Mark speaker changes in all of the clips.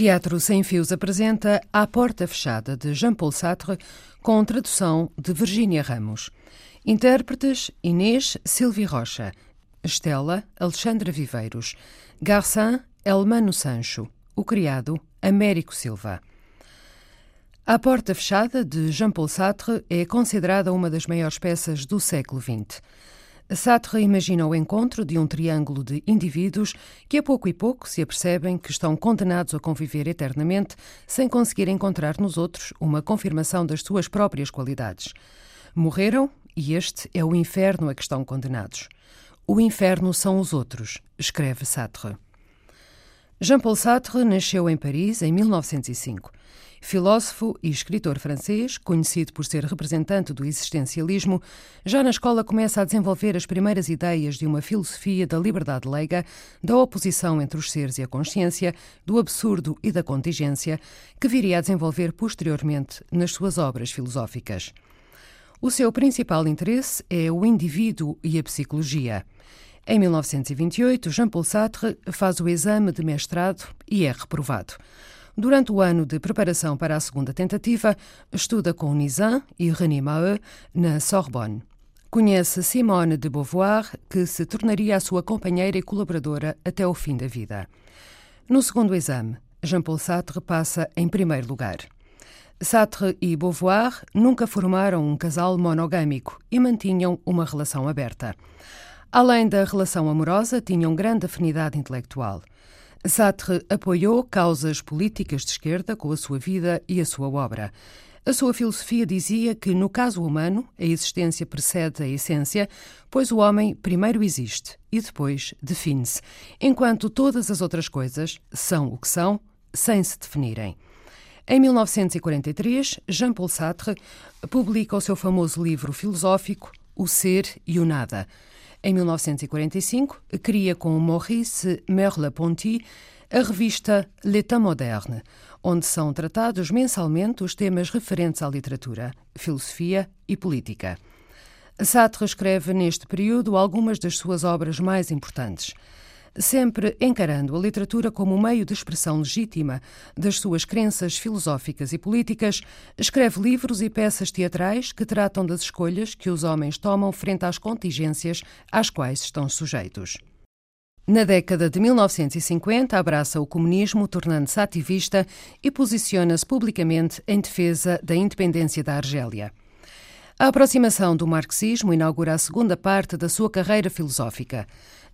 Speaker 1: Teatro Sem Fios apresenta A Porta Fechada de Jean-Paul Sartre, com tradução de Virgínia Ramos. Intérpretes Inês Silvia Rocha, Estela Alexandra Viveiros, Garçan Elmano Sancho, o criado Américo Silva. A Porta Fechada de Jean-Paul Sartre é considerada uma das maiores peças do século XX. Sartre imagina o encontro de um triângulo de indivíduos que a pouco e pouco se apercebem que estão condenados a conviver eternamente sem conseguir encontrar nos outros uma confirmação das suas próprias qualidades. Morreram e este é o inferno a que estão condenados. O inferno são os outros, escreve Sartre. Jean-Paul Sartre nasceu em Paris em 1905. Filósofo e escritor francês, conhecido por ser representante do existencialismo, já na escola começa a desenvolver as primeiras ideias de uma filosofia da liberdade leiga, da oposição entre os seres e a consciência, do absurdo e da contingência, que viria a desenvolver posteriormente nas suas obras filosóficas. O seu principal interesse é o indivíduo e a psicologia. Em 1928, Jean-Paul Sartre faz o exame de mestrado e é reprovado. Durante o ano de preparação para a segunda tentativa, estuda com Nizam e René Maheu na Sorbonne. Conhece Simone de Beauvoir, que se tornaria a sua companheira e colaboradora até o fim da vida. No segundo exame, Jean-Paul Sartre passa em primeiro lugar. Sartre e Beauvoir nunca formaram um casal monogâmico e mantinham uma relação aberta. Além da relação amorosa, tinham grande afinidade intelectual. Sartre apoiou causas políticas de esquerda com a sua vida e a sua obra. A sua filosofia dizia que, no caso humano, a existência precede a essência, pois o homem primeiro existe e depois define-se, enquanto todas as outras coisas são o que são, sem se definirem. Em 1943, Jean-Paul Sartre publica o seu famoso livro filosófico O Ser e o Nada. Em 1945, cria com Maurice Merleau-Ponty a revista L'État moderne, onde são tratados mensalmente os temas referentes à literatura, filosofia e política. Sartre escreve neste período algumas das suas obras mais importantes sempre encarando a literatura como meio de expressão legítima das suas crenças filosóficas e políticas, escreve livros e peças teatrais que tratam das escolhas que os homens tomam frente às contingências às quais estão sujeitos. Na década de 1950, abraça o comunismo, tornando-se ativista e posiciona-se publicamente em defesa da independência da Argélia. A aproximação do marxismo inaugura a segunda parte da sua carreira filosófica.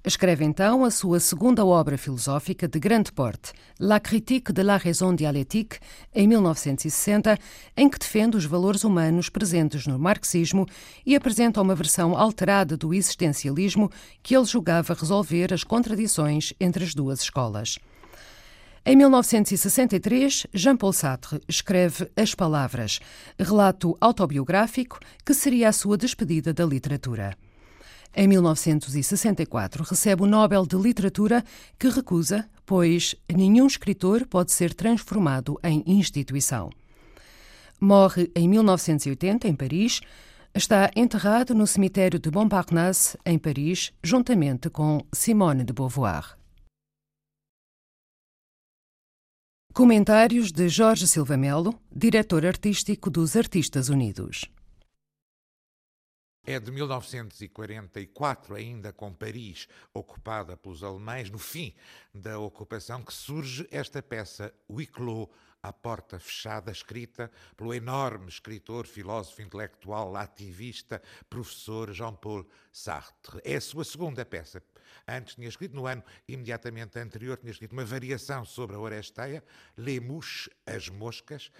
Speaker 1: Escreve então a sua segunda obra filosófica de grande porte, La critique de la raison dialectique, em 1960, em que defende os valores humanos presentes no marxismo e apresenta uma versão alterada do existencialismo que ele julgava resolver as contradições entre as duas escolas. Em 1963, Jean-Paul Sartre escreve As Palavras, relato autobiográfico que seria a sua despedida da literatura. Em 1964, recebe o Nobel de Literatura, que recusa, pois nenhum escritor pode ser transformado em instituição. Morre em 1980, em Paris. Está enterrado no cemitério de Montparnasse, em Paris, juntamente com Simone de Beauvoir. Comentários de Jorge Silva Melo, diretor artístico dos Artistas Unidos
Speaker 2: é de 1944, ainda com Paris ocupada pelos alemães, no fim da ocupação, que surge esta peça, Wicklow, A Porta Fechada, escrita pelo enorme escritor, filósofo intelectual, ativista, professor Jean-Paul Sartre. É a sua segunda peça. Antes tinha escrito, no ano imediatamente anterior, tinha escrito uma variação sobre a Oresteia, Les Mouches, As Moscas,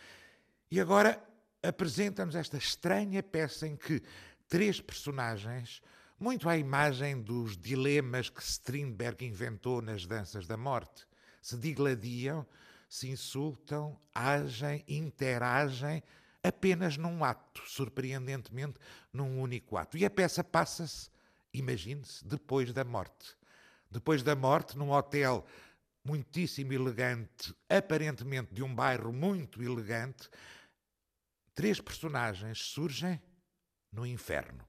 Speaker 2: e agora apresenta-nos esta estranha peça em que três personagens, muito à imagem dos dilemas que Strindberg inventou nas Danças da Morte. Se digladiam, se insultam, agem, interagem apenas num ato, surpreendentemente num único ato. E a peça passa-se, imagine-se, depois da morte. Depois da morte, num hotel muitíssimo elegante, aparentemente de um bairro muito elegante, três personagens surgem no inferno.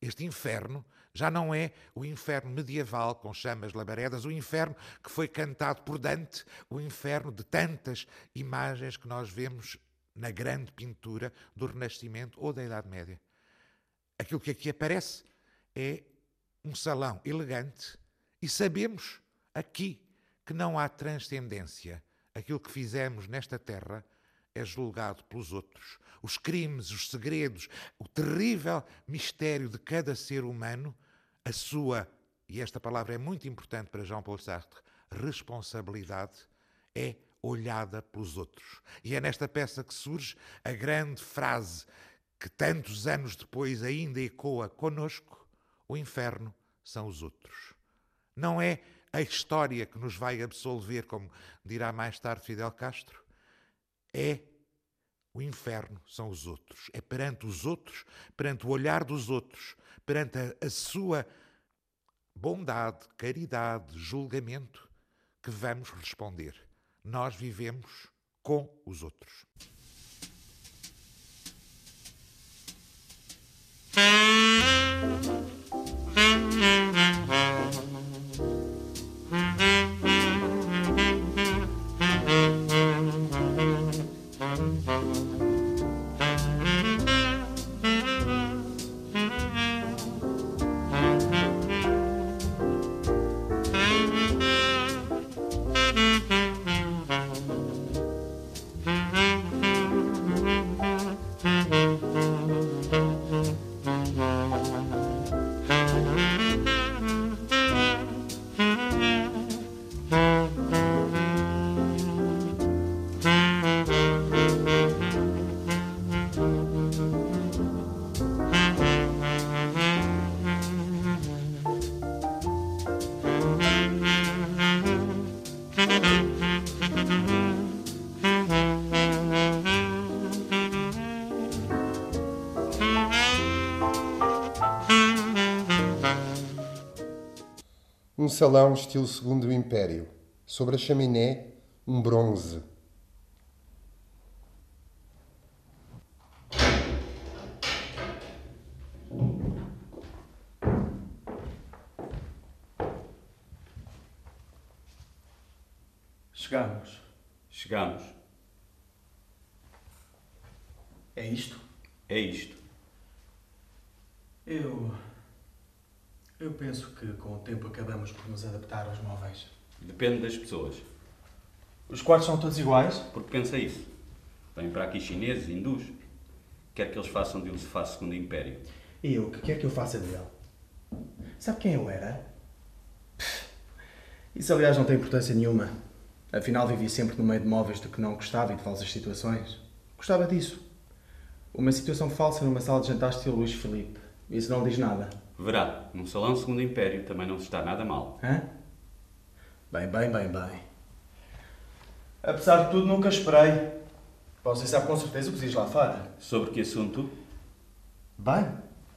Speaker 2: Este inferno Já não é o inferno medieval com chamas labaredas, o inferno que foi cantado por Dante, o inferno de tantas imagens que nós vemos na grande pintura do Renascimento ou da Idade Média. Aquilo que aqui aparece é um salão elegante e sabemos aqui que não há transcendência. Aquilo que fizemos nesta terra é julgado pelos outros. Os crimes, os segredos, o terrível mistério de cada ser humano a sua, e esta palavra é muito importante para Jean Paul Sartre, responsabilidade é olhada pelos outros. E é nesta peça que surge a grande frase que tantos anos depois ainda ecoa conosco: o inferno são os outros. Não é a história que nos vai absolver, como dirá mais tarde Fidel Castro, é o inferno são os outros. É perante os outros, perante o olhar dos outros, perante a, a sua bondade, caridade, julgamento, que vamos responder. Nós vivemos com os outros.
Speaker 3: Um salão estilo segundo império. Sobre a chaminé, um bronze.
Speaker 4: Chegamos.
Speaker 5: Chegamos.
Speaker 4: É isto?
Speaker 5: É isto.
Speaker 4: Eu. Eu penso que com o tempo acabamos por nos adaptar aos móveis.
Speaker 5: Depende das pessoas.
Speaker 4: Os quartos são todos iguais?
Speaker 5: Porque pensa isso. Vêm para aqui chineses, hindus. Quer que eles façam de um sofá segundo império.
Speaker 4: E eu, o que quer que eu faça dele? Sabe quem eu era? Isso, aliás, não tem importância nenhuma. Afinal, vivi sempre no meio de móveis do que não gostava e de falsas situações. Gostava disso. Uma situação falsa numa sala de jantar estilo Luís Felipe. Isso não diz nada.
Speaker 5: Verá, num salão segundo império também não se está nada mal.
Speaker 4: Hã? Bem, bem, bem, bem. Apesar de tudo, nunca esperei. Você sabe com certeza o que diz lá fora.
Speaker 5: Sobre que assunto?
Speaker 4: Bem,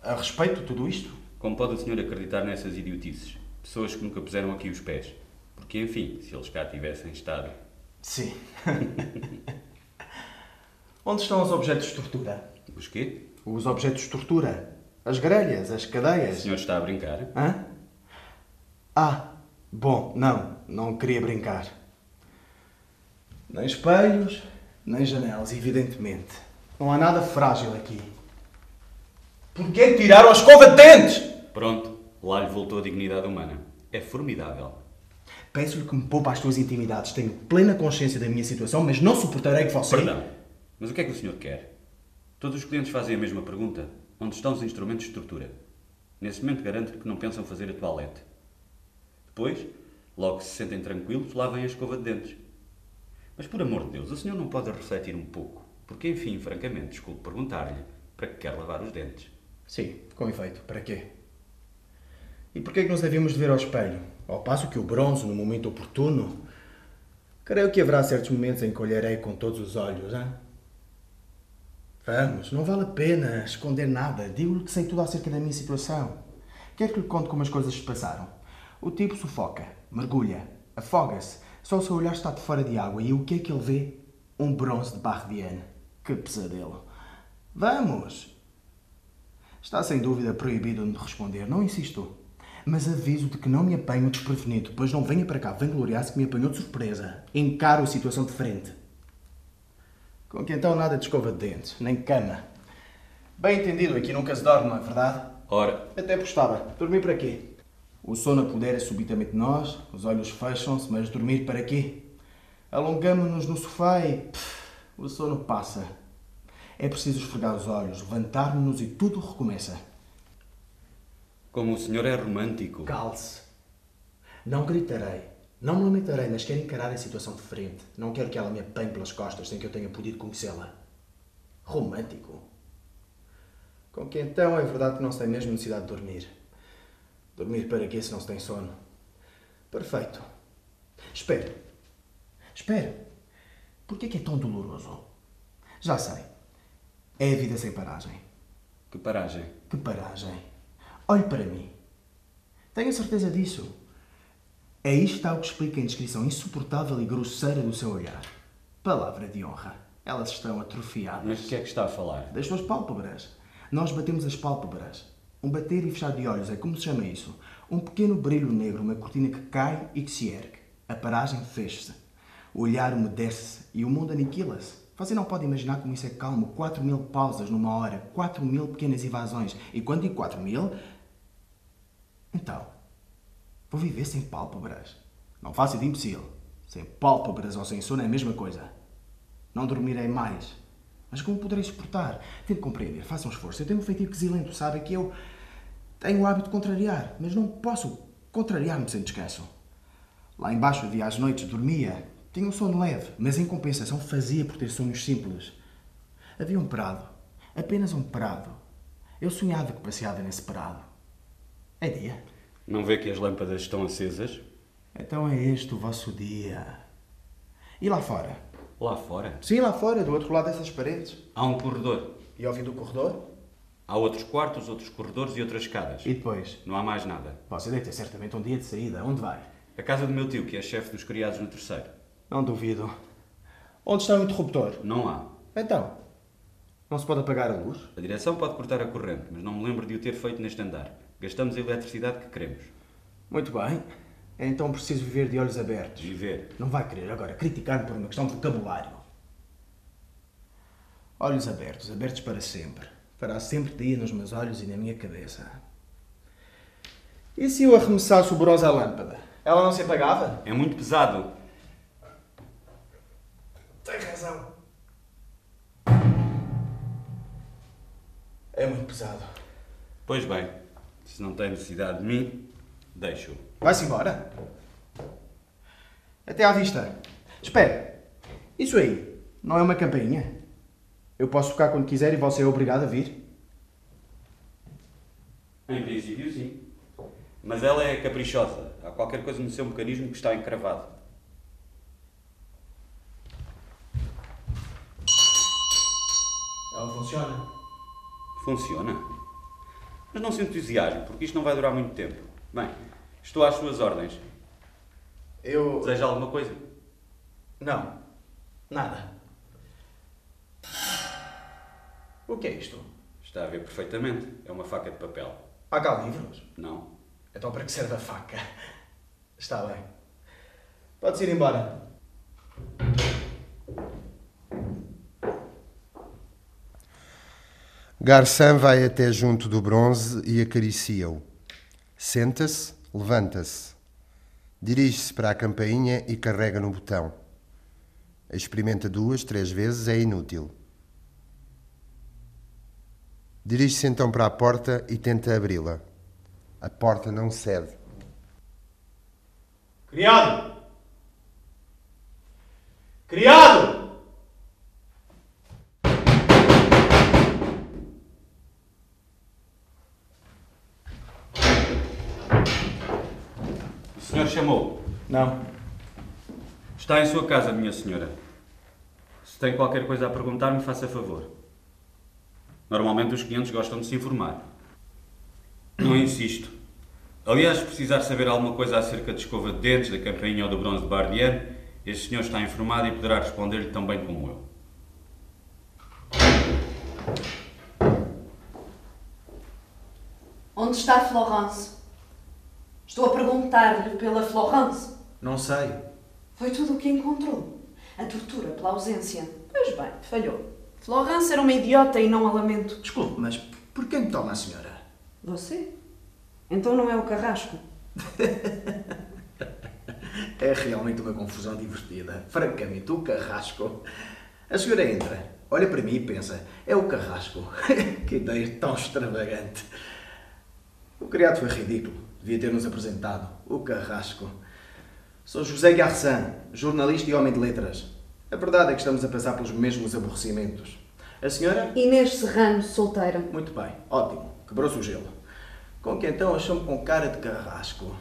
Speaker 4: a respeito de tudo isto.
Speaker 5: Como pode o senhor acreditar nessas idiotices? Pessoas que nunca puseram aqui os pés. Porque, enfim, se eles cá tivessem estado.
Speaker 4: Sim. Onde estão os objetos de tortura?
Speaker 5: Os quê?
Speaker 4: Os objetos de tortura. As grelhas, as
Speaker 5: O
Speaker 4: cadeias.
Speaker 5: senhor está a brincar?
Speaker 4: Hã? Ah, bom, não, não queria brincar. Nem espelhos, nem janelas, evidentemente. Não há nada frágil aqui. Porquê tiraram a escova de dentes?
Speaker 5: Pronto, lá lhe voltou a dignidade humana. É formidável.
Speaker 4: Peço-lhe que me poupa as suas intimidades. Tenho plena consciência da minha situação, mas não suportarei que você...
Speaker 5: Perdão, mas o que é que o senhor quer? Todos os clientes fazem a mesma pergunta. Onde estão os instrumentos de tortura? Nesse momento garanto que não pensam fazer a toalete. Depois, logo que se sentem tranquilos, lá vem a escova de dentes. Mas por amor de Deus, o senhor não pode refletir um pouco? Porque, enfim, francamente, desculpe perguntar-lhe, para que quer lavar os dentes?
Speaker 4: Sim, com efeito. Para quê? E porquê é que nos devíamos de ver ao espelho? Ao passo que o bronze, no momento oportuno... Creio que haverá certos momentos em que olharei com todos os olhos, hein? Vamos, não vale a pena esconder nada. Digo-lhe que sei tudo acerca da minha situação. Quer que lhe conte como as coisas se passaram? O tipo sufoca, mergulha, afoga-se. Só o seu olhar está de fora de água. E o que é que ele vê? Um bronze de Bardiane. Que pesadelo. Vamos! Está sem dúvida proibido de responder, não insisto. Mas aviso de que não me apanho desprevenido, pois não venha para cá vangloriar-se que me apanhou de surpresa. Encaro a situação de frente. Com que então nada de escova de dentes, nem cama. Bem entendido, aqui nunca se dorme, não é verdade?
Speaker 5: Ora,
Speaker 4: Até postava. Dormir para quê? O sono apodera subitamente nós, os olhos fecham-se, mas dormir para quê? Alongamos-nos no sofá e. pff, o sono passa. É preciso esfregar os olhos, levantarmos-nos e tudo recomeça.
Speaker 5: como o senhor é romântico.
Speaker 4: Calce. Não gritarei. Não me lamentarei, mas quero encarar a situação de frente. Não quero que ela me apanhe pelas costas sem que eu tenha podido conhecê-la. Romântico. Com que então é verdade que não se tem mesmo necessidade de dormir. Dormir para quê se não se tem sono? Perfeito. Espere. Espere. Por que é que é tão doloroso? Já sei. É a vida sem paragem.
Speaker 5: Que paragem.
Speaker 4: Que paragem. Olhe para mim. Tenho a certeza disso. Aí está o que explica a indiscrição insuportável e grosseira do seu olhar. Palavra de honra. Elas estão atrofiadas.
Speaker 5: Mas de que é que está a falar?
Speaker 4: Das suas pálpebras. Nós batemos as pálpebras. Um bater e fechar de olhos é como se chama isso. Um pequeno brilho negro, uma cortina que cai e que se ergue. A paragem fez-se. O olhar umedece e o mundo aniquila-se. Você não pode imaginar como isso é calmo. 4 mil pausas numa hora, 4 mil pequenas evasões. E quando digo 4 mil. Então, vou viver sem pálpebras. Não faço de imbecil. Sem pálpebras ou sem sono é a mesma coisa. Não dormirei mais. Mas como poderei suportar? Tento compreender, faça um esforço. Eu tenho um feitiço quesilento, sabe? Que eu tenho o hábito de contrariar, mas não posso contrariar-me sem descanso. Lá embaixo havia às noites, dormia, tinha um sono leve, mas em compensação fazia por ter sonhos simples. Havia um prado, apenas um prado. Eu sonhava que passeava nesse prado. É dia.
Speaker 5: Não vê que as lâmpadas estão acesas?
Speaker 4: Então é este o vosso dia. E lá fora?
Speaker 5: Lá fora.
Speaker 4: Sim, lá fora, do outro lado dessas paredes.
Speaker 5: Há um corredor.
Speaker 4: E ao fim do corredor?
Speaker 5: Há outros quartos, outros corredores e outras escadas.
Speaker 4: E depois?
Speaker 5: Não há mais nada.
Speaker 4: Você deve ter certamente um dia de saída. Onde vai?
Speaker 5: A casa do meu tio, que é chefe dos criados no terceiro.
Speaker 4: Não duvido. Onde está o interruptor?
Speaker 5: Não há.
Speaker 4: Então, não se pode apagar a luz?
Speaker 5: A direção pode cortar a corrente, mas não me lembro de o ter feito neste andar. Gastamos a eletricidade que queremos.
Speaker 4: Muito bem. Então preciso viver de olhos abertos.
Speaker 5: Viver.
Speaker 4: Não vai querer agora criticar-me por uma questão de vocabulário. Olhos abertos, abertos para sempre. Fará sempre dia nos meus olhos e na minha cabeça. E se eu arremessasse o bronze à lâmpada? Ela não se apagava?
Speaker 5: É muito pesado.
Speaker 4: Tem razão. É muito pesado.
Speaker 5: Pois bem, se não tem necessidade de mim, deixo-o.
Speaker 4: Vai-se embora. Até à vista. Espere. Isso aí não é uma campainha? Eu posso tocar quando quiser e você é obrigado a vir?
Speaker 5: Em princípio, sim. Mas ela é caprichosa. Há qualquer coisa no seu mecanismo que está encravado.
Speaker 4: Ela funciona.
Speaker 5: Funciona. Mas não se entusiasme, porque isto não vai durar muito tempo. Bem, estou às suas ordens.
Speaker 4: Eu.
Speaker 5: Deseja alguma coisa?
Speaker 4: Não. Nada. O que é isto?
Speaker 5: Está a ver perfeitamente. É uma faca de papel.
Speaker 4: Há cá livros?
Speaker 5: Não.
Speaker 4: Então para que serve a faca? Está bem. Pode-se ir embora.
Speaker 3: Garçam vai até junto do bronze e acaricia-o. Senta-se, levanta-se. Dirige-se para a campainha e carrega no botão. Experimenta duas, três vezes, é inútil. Dirige-se então para a porta e tenta abri-la. A porta não cede.
Speaker 4: Criado! Criado! Não.
Speaker 5: Está em sua casa, minha senhora. Se tem qualquer coisa a perguntar-me, faça favor. Normalmente os clientes gostam de se informar. Não insisto. Aliás, se precisar saber alguma coisa acerca de escova de dentes, da campainha ou do bronze de Bardier, este senhor está informado e poderá responder-lhe tão bem como eu.
Speaker 6: Onde está Florence? Estou a perguntar-lhe pela Florence.
Speaker 4: Não sei.
Speaker 6: Foi tudo o que encontrou. A tortura pela ausência. Pois bem, falhou. Florence era uma idiota e não a lamento.
Speaker 4: Desculpe, mas por que me toma a senhora?
Speaker 6: Você? Então não é o carrasco?
Speaker 4: É realmente uma confusão divertida. Francamente, o carrasco. A senhora entra, olha para mim e pensa: é o carrasco. que ideia tão extravagante. O criado foi ridículo. Devia ter-nos apresentado. O carrasco. Sou José Garçan, jornalista e homem de letras. A verdade é que estamos a passar pelos mesmos aborrecimentos. A senhora?
Speaker 6: Inês Serrano, solteira.
Speaker 4: Muito bem, ótimo. Quebrou-se o gelo. Com que então achou-me com cara de carrasco.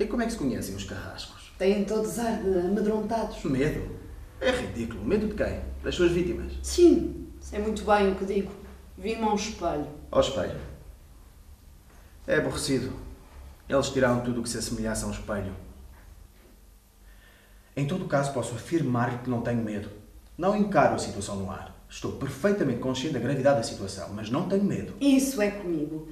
Speaker 4: E como é que se conhecem os carrascos?
Speaker 6: Têm todos ar de amedrontados.
Speaker 4: Medo? É ridículo. Medo de quem? Das suas vítimas?
Speaker 6: Sim, sei muito bem o que digo. Vi-me a um espelho.
Speaker 4: Ao espelho. É aborrecido. Eles tiraram tudo o que se assemelhasse a um espelho. Em todo caso, posso afirmar-lhe que não tenho medo. Não encaro a situação no ar. Estou perfeitamente consciente da gravidade da situação, mas não tenho medo.
Speaker 6: Isso é comigo.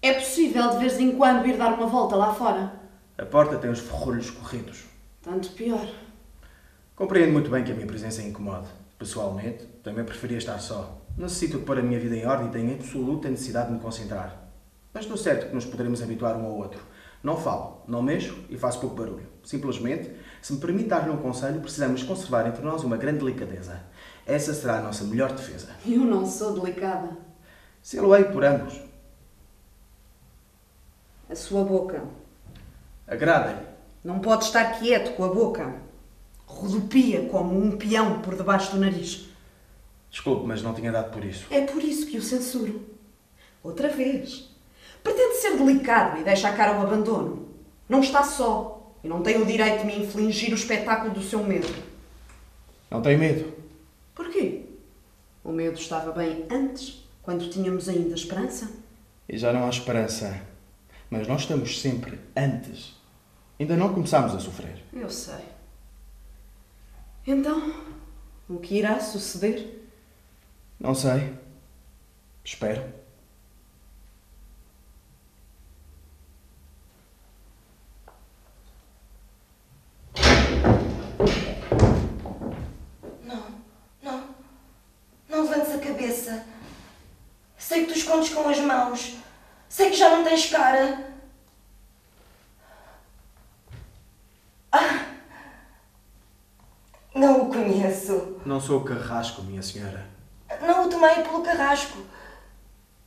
Speaker 6: É possível de vez em quando ir dar uma volta lá fora?
Speaker 4: A porta tem os ferrolhos corridos.
Speaker 6: Tanto pior.
Speaker 4: Compreendo muito bem que a minha presença incomode. Pessoalmente, também preferia estar só. Necessito de pôr a minha vida em ordem e tenho absoluta necessidade de me concentrar. Mas estou certo que nos poderemos habituar um ao outro. Não falo, não mexo e faço pouco barulho. Simplesmente, se me permite dar-lhe um conselho, precisamos conservar entre nós uma grande delicadeza. Essa será a nossa melhor defesa.
Speaker 6: Eu não sou delicada.
Speaker 4: Sê-lo-ei por ambos.
Speaker 6: A sua boca.
Speaker 4: Agrada-lhe.
Speaker 6: Não pode estar quieto com a boca. Rodopia como um peão por debaixo do nariz.
Speaker 4: Desculpe, mas não tinha dado por isso.
Speaker 6: É por isso que o censuro. Outra vez. Pretende ser delicado e deixa a cara ao abandono. Não está só e não tem o direito de me infligir o espetáculo do seu medo.
Speaker 4: Não tenho medo.
Speaker 6: Porquê? O medo estava bem antes, quando tínhamos ainda esperança.
Speaker 4: E já não há esperança. Mas nós estamos sempre antes. Ainda não começámos a sofrer.
Speaker 6: Eu sei. Então, o que irá suceder?
Speaker 4: Não sei. Espero.
Speaker 7: Não, não. Não levantes a cabeça. Escondes com as mãos. Sei que já não tens cara. Ah! Não o conheço.
Speaker 4: Não sou o carrasco, minha senhora.
Speaker 7: Não o tomei pelo carrasco.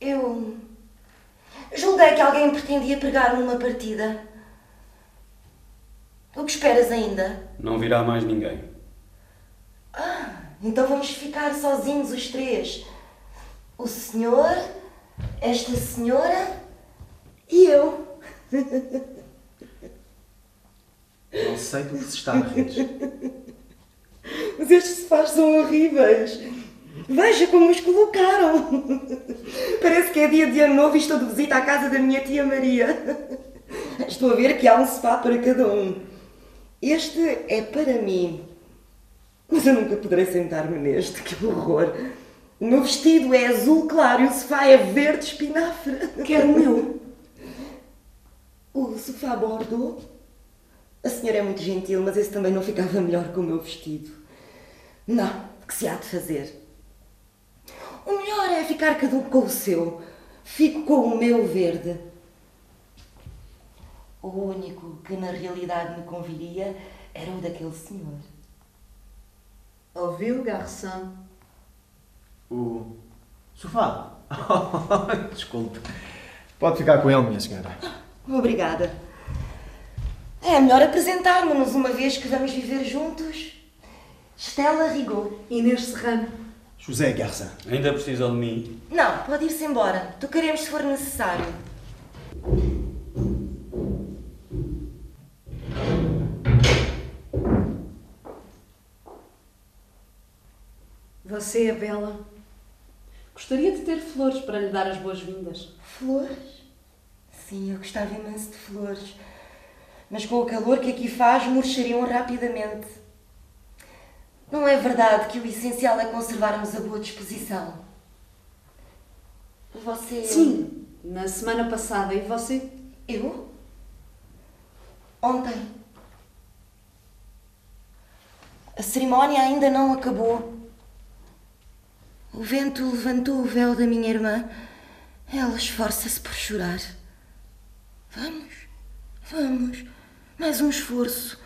Speaker 7: Eu. Julguei que alguém pretendia pregar numa partida. O que esperas ainda?
Speaker 5: Não virá mais ninguém.
Speaker 7: Então vamos ficar sozinhos os três. O senhor, esta senhora e eu.
Speaker 4: Não sei do que se está a rir.
Speaker 7: Mas estes sofás são horríveis. Veja como os colocaram. Parece que é dia de ano novo e estou de visita à casa da minha tia Maria. Estou a ver que há um sofá para cada um. Este é para mim. Mas eu nunca poderei sentar-me neste, que horror. O meu vestido é azul claro e o sofá é verde espinafre.
Speaker 6: Quero o meu.
Speaker 7: O sofá Bordeaux? A senhora é muito gentil, mas esse também não ficava melhor com o meu vestido. Não, que se há de fazer? O melhor é ficar cada um com o seu. Fico com o meu verde. O único que na realidade me conviria era o daquele senhor.
Speaker 6: Ouviu, garçom?
Speaker 4: O sofá. Desculpe. Pode ficar com ele, minha senhora.
Speaker 7: Obrigada. É melhor apresentarmos-nos uma vez que vamos viver juntos. Estela Rigaud.
Speaker 6: Inês Serrano.
Speaker 4: José Garça.
Speaker 5: Ainda precisam de mim?
Speaker 7: Não, pode ir-se embora. Tocaremos se for necessário.
Speaker 6: Você é bela. Gostaria de ter flores para lhe dar as boas-vindas.
Speaker 7: Flores? Sim, eu gostava imenso de flores. Mas com o calor que aqui faz, murchariam rapidamente. Não é verdade que o essencial é conservarmos a boa disposição? Você.
Speaker 6: Sim, Na semana passada, e você?
Speaker 7: Eu? Ontem. A cerimónia ainda não acabou. O vento levantou o véu da minha irmã. Ela esforça-se por chorar. Vamos, vamos. Mais um esforço.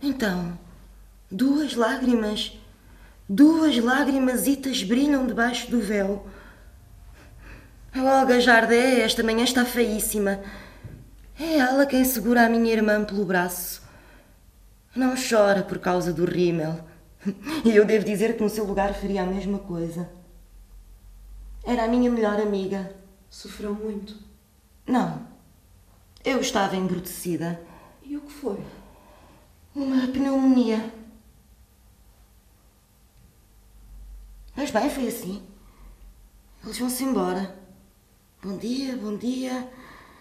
Speaker 7: Então, duas lágrimas. Duas lágrimasitas brilham debaixo do véu. A Olga Jardé esta manhã está feíssima. É ela quem segura a minha irmã pelo braço. Não chora por causa do rímel. E eu devo dizer que no seu lugar faria a mesma coisa. Era a minha melhor amiga.
Speaker 6: Sofreu muito.
Speaker 7: Não. Eu estava embrutecida.
Speaker 6: E o que foi?
Speaker 7: Uma pneumonia. Mas bem, foi assim. Eles vão-se embora. Bom dia, bom dia.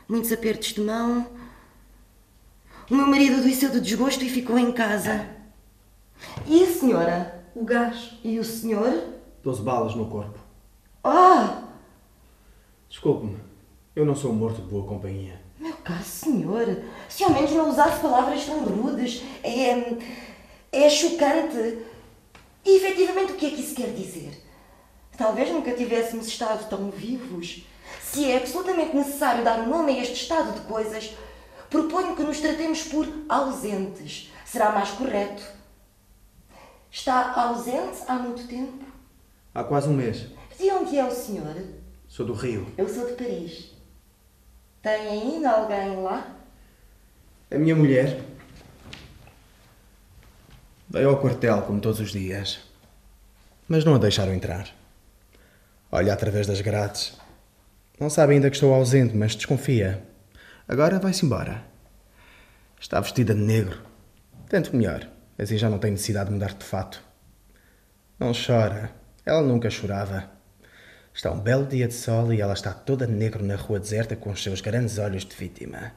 Speaker 7: Muitos apertos de mão. O meu marido adoeceu de desgosto e ficou em casa. E a senhora?
Speaker 6: O gás.
Speaker 7: E o senhor?
Speaker 4: Doze balas no corpo.
Speaker 7: Ah!
Speaker 4: Desculpe-me, eu não sou morto de boa companhia.
Speaker 7: Meu caro senhor, se ao menos não usasse palavras tão rudes, é. é chocante. E efetivamente o que é que isso quer dizer? Talvez nunca tivéssemos estado tão vivos. Se é absolutamente necessário dar um nome a este estado de coisas, proponho que nos tratemos por ausentes. Será mais correto. Está ausente há muito tempo?
Speaker 4: Há quase um mês.
Speaker 7: De onde é o senhor?
Speaker 4: Sou do Rio.
Speaker 7: Eu sou de Paris. Tem ainda alguém lá?
Speaker 4: A minha mulher veio ao quartel como todos os dias, mas não a deixaram entrar. Olha através das grades. Não sabe ainda que estou ausente, mas desconfia. Agora vai-se embora. Está vestida de negro. Tanto melhor. Assim já não tem necessidade de mudar de fato. Não chora. Ela nunca chorava. Está um belo dia de sol e ela está toda negro na rua deserta com os seus grandes olhos de vítima.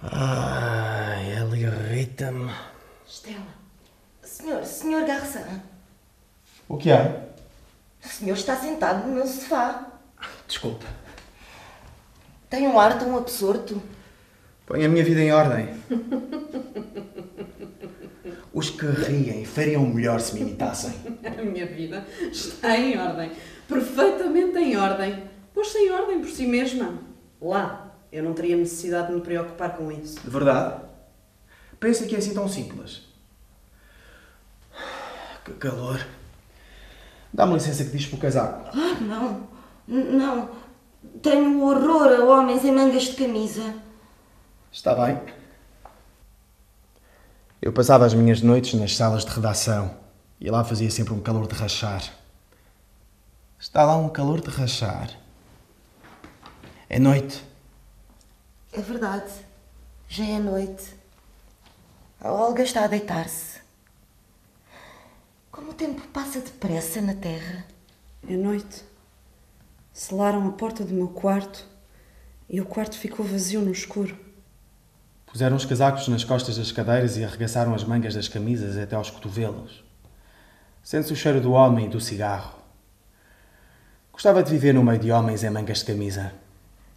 Speaker 4: Ai, ela irrita-me.
Speaker 7: Estela. Senhor, senhor Garçon.
Speaker 4: O que há?
Speaker 7: O senhor está sentado no meu sofá.
Speaker 4: Desculpa.
Speaker 7: Tem um ar tão absorto.
Speaker 4: Põe a minha vida em ordem. Os que riem fariam melhor se me imitassem.
Speaker 6: A minha vida está em ordem. Perfeitamente em ordem. Pôs-se em ordem por si mesma. Lá, eu não teria necessidade de me preocupar com isso.
Speaker 4: De verdade? Pensa que é assim tão simples. Que calor. Dá-me licença que diz para o casaco.
Speaker 7: Ah, não. Não. Tenho horror a homens em mangas de camisa.
Speaker 4: Está bem. Eu passava as minhas noites nas salas de redação e lá fazia sempre um calor de rachar. Está lá um calor de rachar. É noite.
Speaker 7: É verdade. Já é noite. A Olga está a deitar-se. Como o tempo passa depressa na Terra.
Speaker 6: É noite. Selaram a porta do meu quarto e o quarto ficou vazio no escuro.
Speaker 4: Puseram os casacos nas costas das cadeiras e arregaçaram as mangas das camisas até aos cotovelos. Sente-se o cheiro do homem e do cigarro. Gostava de viver no meio de homens em mangas de camisa.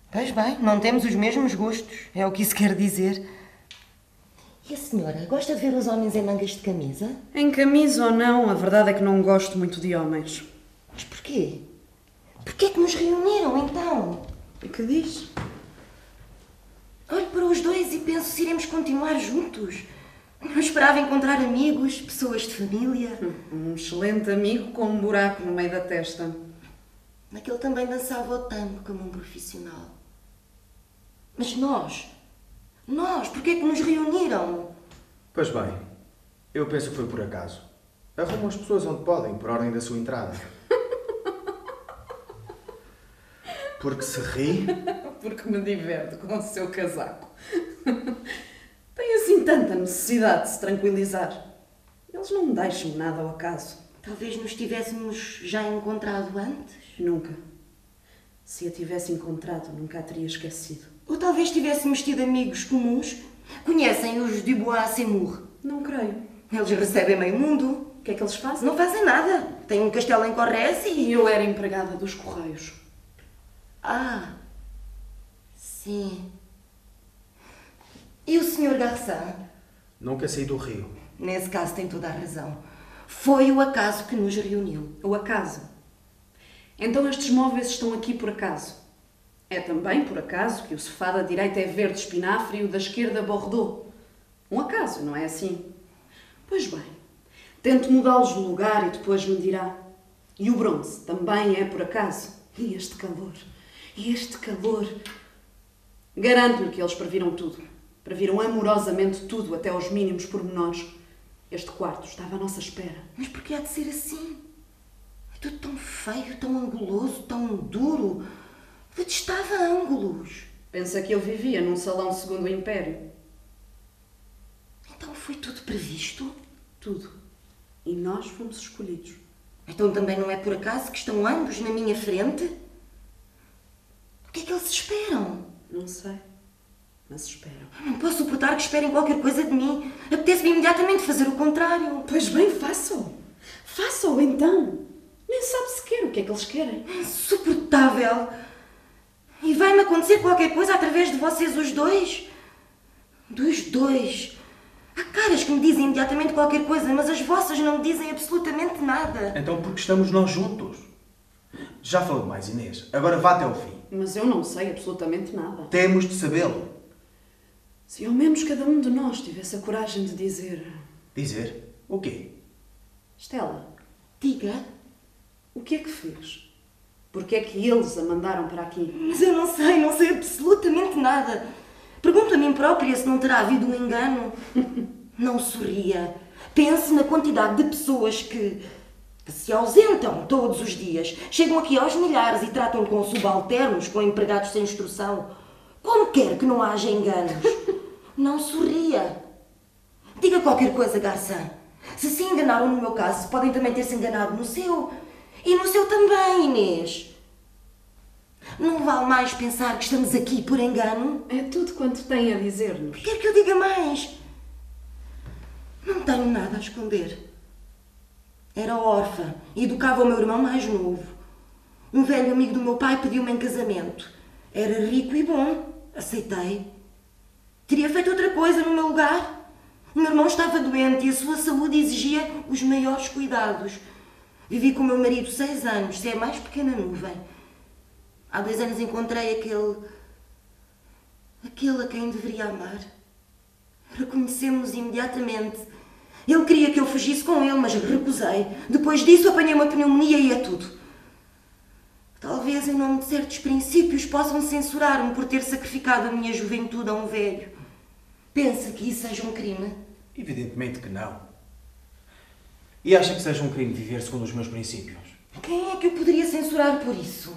Speaker 7: Pois bem, não temos os mesmos gostos. É o que isso quer dizer. E a senhora gosta de ver os homens em mangas de camisa?
Speaker 6: Em camisa ou não, a verdade é que não gosto muito de homens.
Speaker 7: Mas porquê? Porquê é que nos reuniram então?
Speaker 6: E que diz?
Speaker 7: Olho para os dois e penso se iremos continuar juntos. Eu esperava encontrar amigos, pessoas de família.
Speaker 6: Um excelente amigo com um buraco no meio da testa.
Speaker 7: Naquele também dançava o tango como um profissional. Mas nós, nós, porquê é que nos reuniram?
Speaker 4: Pois bem, eu penso que foi por acaso. Arrumam as pessoas onde podem, por ordem da sua entrada. Porque se ri,
Speaker 6: Porque me diverto com o seu casaco. Tem assim tanta necessidade de se tranquilizar. Eles não me deixam nada ao acaso.
Speaker 7: Talvez nos tivéssemos já encontrado antes.
Speaker 6: Nunca. Se a tivesse encontrado, nunca a teria esquecido.
Speaker 7: Ou talvez tivéssemos tido amigos comuns. Conhecem os Dubois Seymour.
Speaker 6: Não creio.
Speaker 7: Eles recebem meio mundo.
Speaker 6: O que é que eles fazem?
Speaker 7: Não fazem nada. Têm um castelo em Corrèze
Speaker 6: e... eu era empregada dos Correios.
Speaker 7: Ah, sim. E o Sr. Garçon?
Speaker 4: Nunca saí do Rio.
Speaker 7: Nesse caso tem toda a razão. Foi o acaso que nos reuniu.
Speaker 6: O acaso. Então estes móveis estão aqui por acaso. É também por acaso que o sofá da direita é verde espinafre e o da esquerda bordeaux. Um acaso, não é assim? Pois bem, tento mudá-los de lugar e depois me dirá. E o bronze também é por acaso. E este calor, e este calor. Garanto-lhe que eles previram tudo. Previram amorosamente tudo, até aos mínimos pormenores. Este quarto estava à nossa espera.
Speaker 7: Mas por que há de ser assim? É tudo tão feio, tão anguloso, tão duro. Detestava ângulos.
Speaker 6: Pensa que eu vivia num salão segundo o Império.
Speaker 7: Então foi tudo previsto?
Speaker 6: Tudo. E nós fomos escolhidos.
Speaker 7: Então também não é por acaso que estão ambos na minha frente? O que é que eles esperam?
Speaker 6: Não sei. Mas espero.
Speaker 7: Não posso suportar que esperem qualquer coisa de mim. Apetece-me imediatamente fazer o contrário.
Speaker 6: Pois bem, façam. Façam então. Nem sabe sequer o que é que eles querem.
Speaker 7: Insuportável. E vai-me acontecer qualquer coisa através de vocês os dois? Dos dois. Há caras que me dizem imediatamente qualquer coisa, mas as vossas não me dizem absolutamente nada.
Speaker 4: Então porque estamos nós juntos? Já falou demais, Inês. Agora vá até ao fim.
Speaker 6: Mas eu não sei absolutamente nada.
Speaker 4: Temos de sabê-lo.
Speaker 6: Se ao menos cada um de nós tivesse a coragem de dizer:
Speaker 4: Dizer? O quê?
Speaker 6: Estela,
Speaker 7: Diga.
Speaker 6: o que é que fez? Porque é que eles a mandaram para aqui?
Speaker 7: Mas eu não sei, não sei absolutamente nada. Pergunto a mim própria se não terá havido um engano. Não sorria. Pense na quantidade de pessoas que, que se ausentam todos os dias. Chegam aqui aos milhares e tratam com subalternos, com empregados sem instrução. Como quer que não haja enganos? Não sorria. Diga qualquer coisa, garçom. Se se enganaram no meu caso, podem também ter se enganado no seu. E no seu também, Inês. Não vale mais pensar que estamos aqui por engano?
Speaker 6: É tudo quanto tem a dizer-nos.
Speaker 7: Quer que eu diga mais? Não tenho nada a esconder. Era órfã e educava o meu irmão mais novo. Um velho amigo do meu pai pediu-me em casamento. Era rico e bom. Aceitei. Teria feito outra coisa no meu lugar. O meu irmão estava doente e a sua saúde exigia os maiores cuidados. Vivi com o meu marido seis anos, se é a mais pequena nuvem. Há dois anos encontrei aquele. aquele a quem deveria amar. Reconhecemos imediatamente. Ele queria que eu fugisse com ele, mas recusei. Depois disso apanhei uma pneumonia e é tudo. Talvez em nome de certos princípios possam censurar-me por ter sacrificado a minha juventude a um velho. Pensa que isso seja um crime?
Speaker 4: Evidentemente que não. E acha que seja um crime viver segundo os meus princípios?
Speaker 7: Quem é que eu poderia censurar por isso?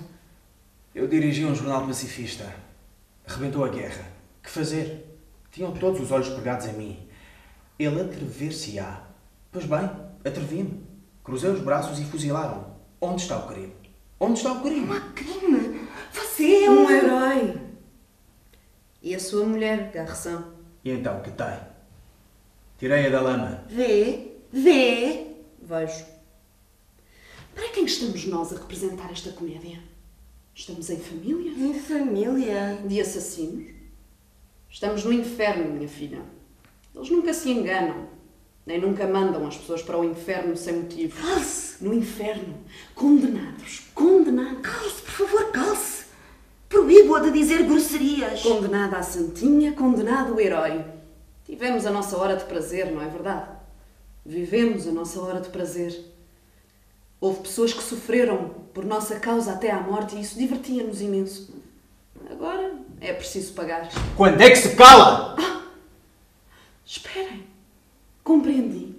Speaker 4: Eu dirigi um jornal pacifista. Rebentou a guerra. Que fazer? Tinham todos os olhos pregados em mim. Ele atrever-se-á. Pois bem, atrevi-me. Cruzei os braços e fuzilaram. Onde está o crime? Onde está o crime?
Speaker 7: Não há crime. Você é
Speaker 6: Um
Speaker 7: um...
Speaker 6: herói. E a sua mulher, Garçom?
Speaker 4: E então, que tem? Tirei-a da lama.
Speaker 7: Vê, vê.
Speaker 6: Vejo. Para quem estamos nós a representar esta comédia? Estamos em família?
Speaker 7: Em família.
Speaker 6: De assassinos? Estamos no inferno, minha filha. Eles nunca se enganam, nem nunca mandam as pessoas para o inferno sem motivo.
Speaker 7: Calce.
Speaker 6: No inferno, condenados, condenados.
Speaker 7: Calce, por favor, calce. Proíbo-a de dizer grosserias.
Speaker 6: Condenada à santinha, condenado o herói. Tivemos a nossa hora de prazer, não é verdade? Vivemos a nossa hora de prazer. Houve pessoas que sofreram por nossa causa até à morte e isso divertia-nos imenso. Agora é preciso pagar.
Speaker 4: Quando é que se cala?
Speaker 6: Esperem. Compreendi.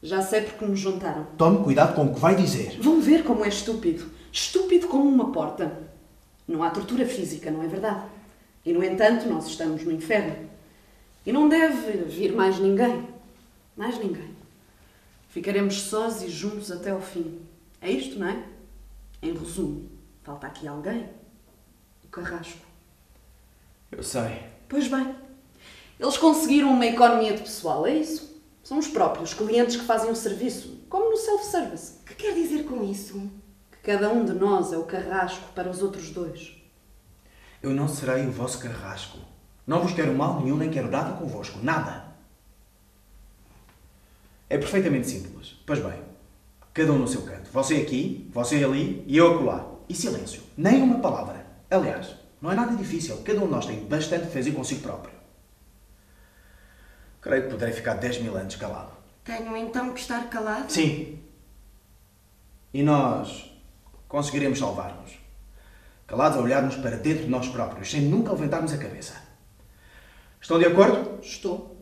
Speaker 6: Já sei porque nos juntaram.
Speaker 4: Tome cuidado com o que vai dizer.
Speaker 6: Vão ver como é estúpido. Estúpido como uma porta. Não há tortura física, não é verdade? E, no entanto, nós estamos no inferno. E não deve vir mais ninguém. Mais ninguém. Ficaremos sós e juntos até ao fim. É isto, não é? Em resumo, falta aqui alguém. O carrasco.
Speaker 4: Eu sei.
Speaker 6: Pois bem, eles conseguiram uma economia de pessoal, é isso? São os próprios clientes que fazem o serviço, como no self-service.
Speaker 7: O que quer dizer com isso?
Speaker 6: Cada um de nós é o carrasco para os outros dois.
Speaker 4: Eu não serei o vosso carrasco. Não vos quero mal nenhum, nem quero nada convosco. Nada. É perfeitamente simples. Pois bem, cada um no seu canto. Você aqui, você ali e eu acolá. E silêncio. Nem uma palavra. Aliás, não é nada difícil. Cada um de nós tem bastante fazer consigo próprio. Creio que poderei ficar 10 mil anos calado.
Speaker 7: Tenho então que estar calado?
Speaker 4: Sim. E nós conseguiremos salvar-nos. Calados a olharmos para dentro de nós próprios, sem nunca levantarmos a cabeça. Estão de acordo?
Speaker 6: Estou.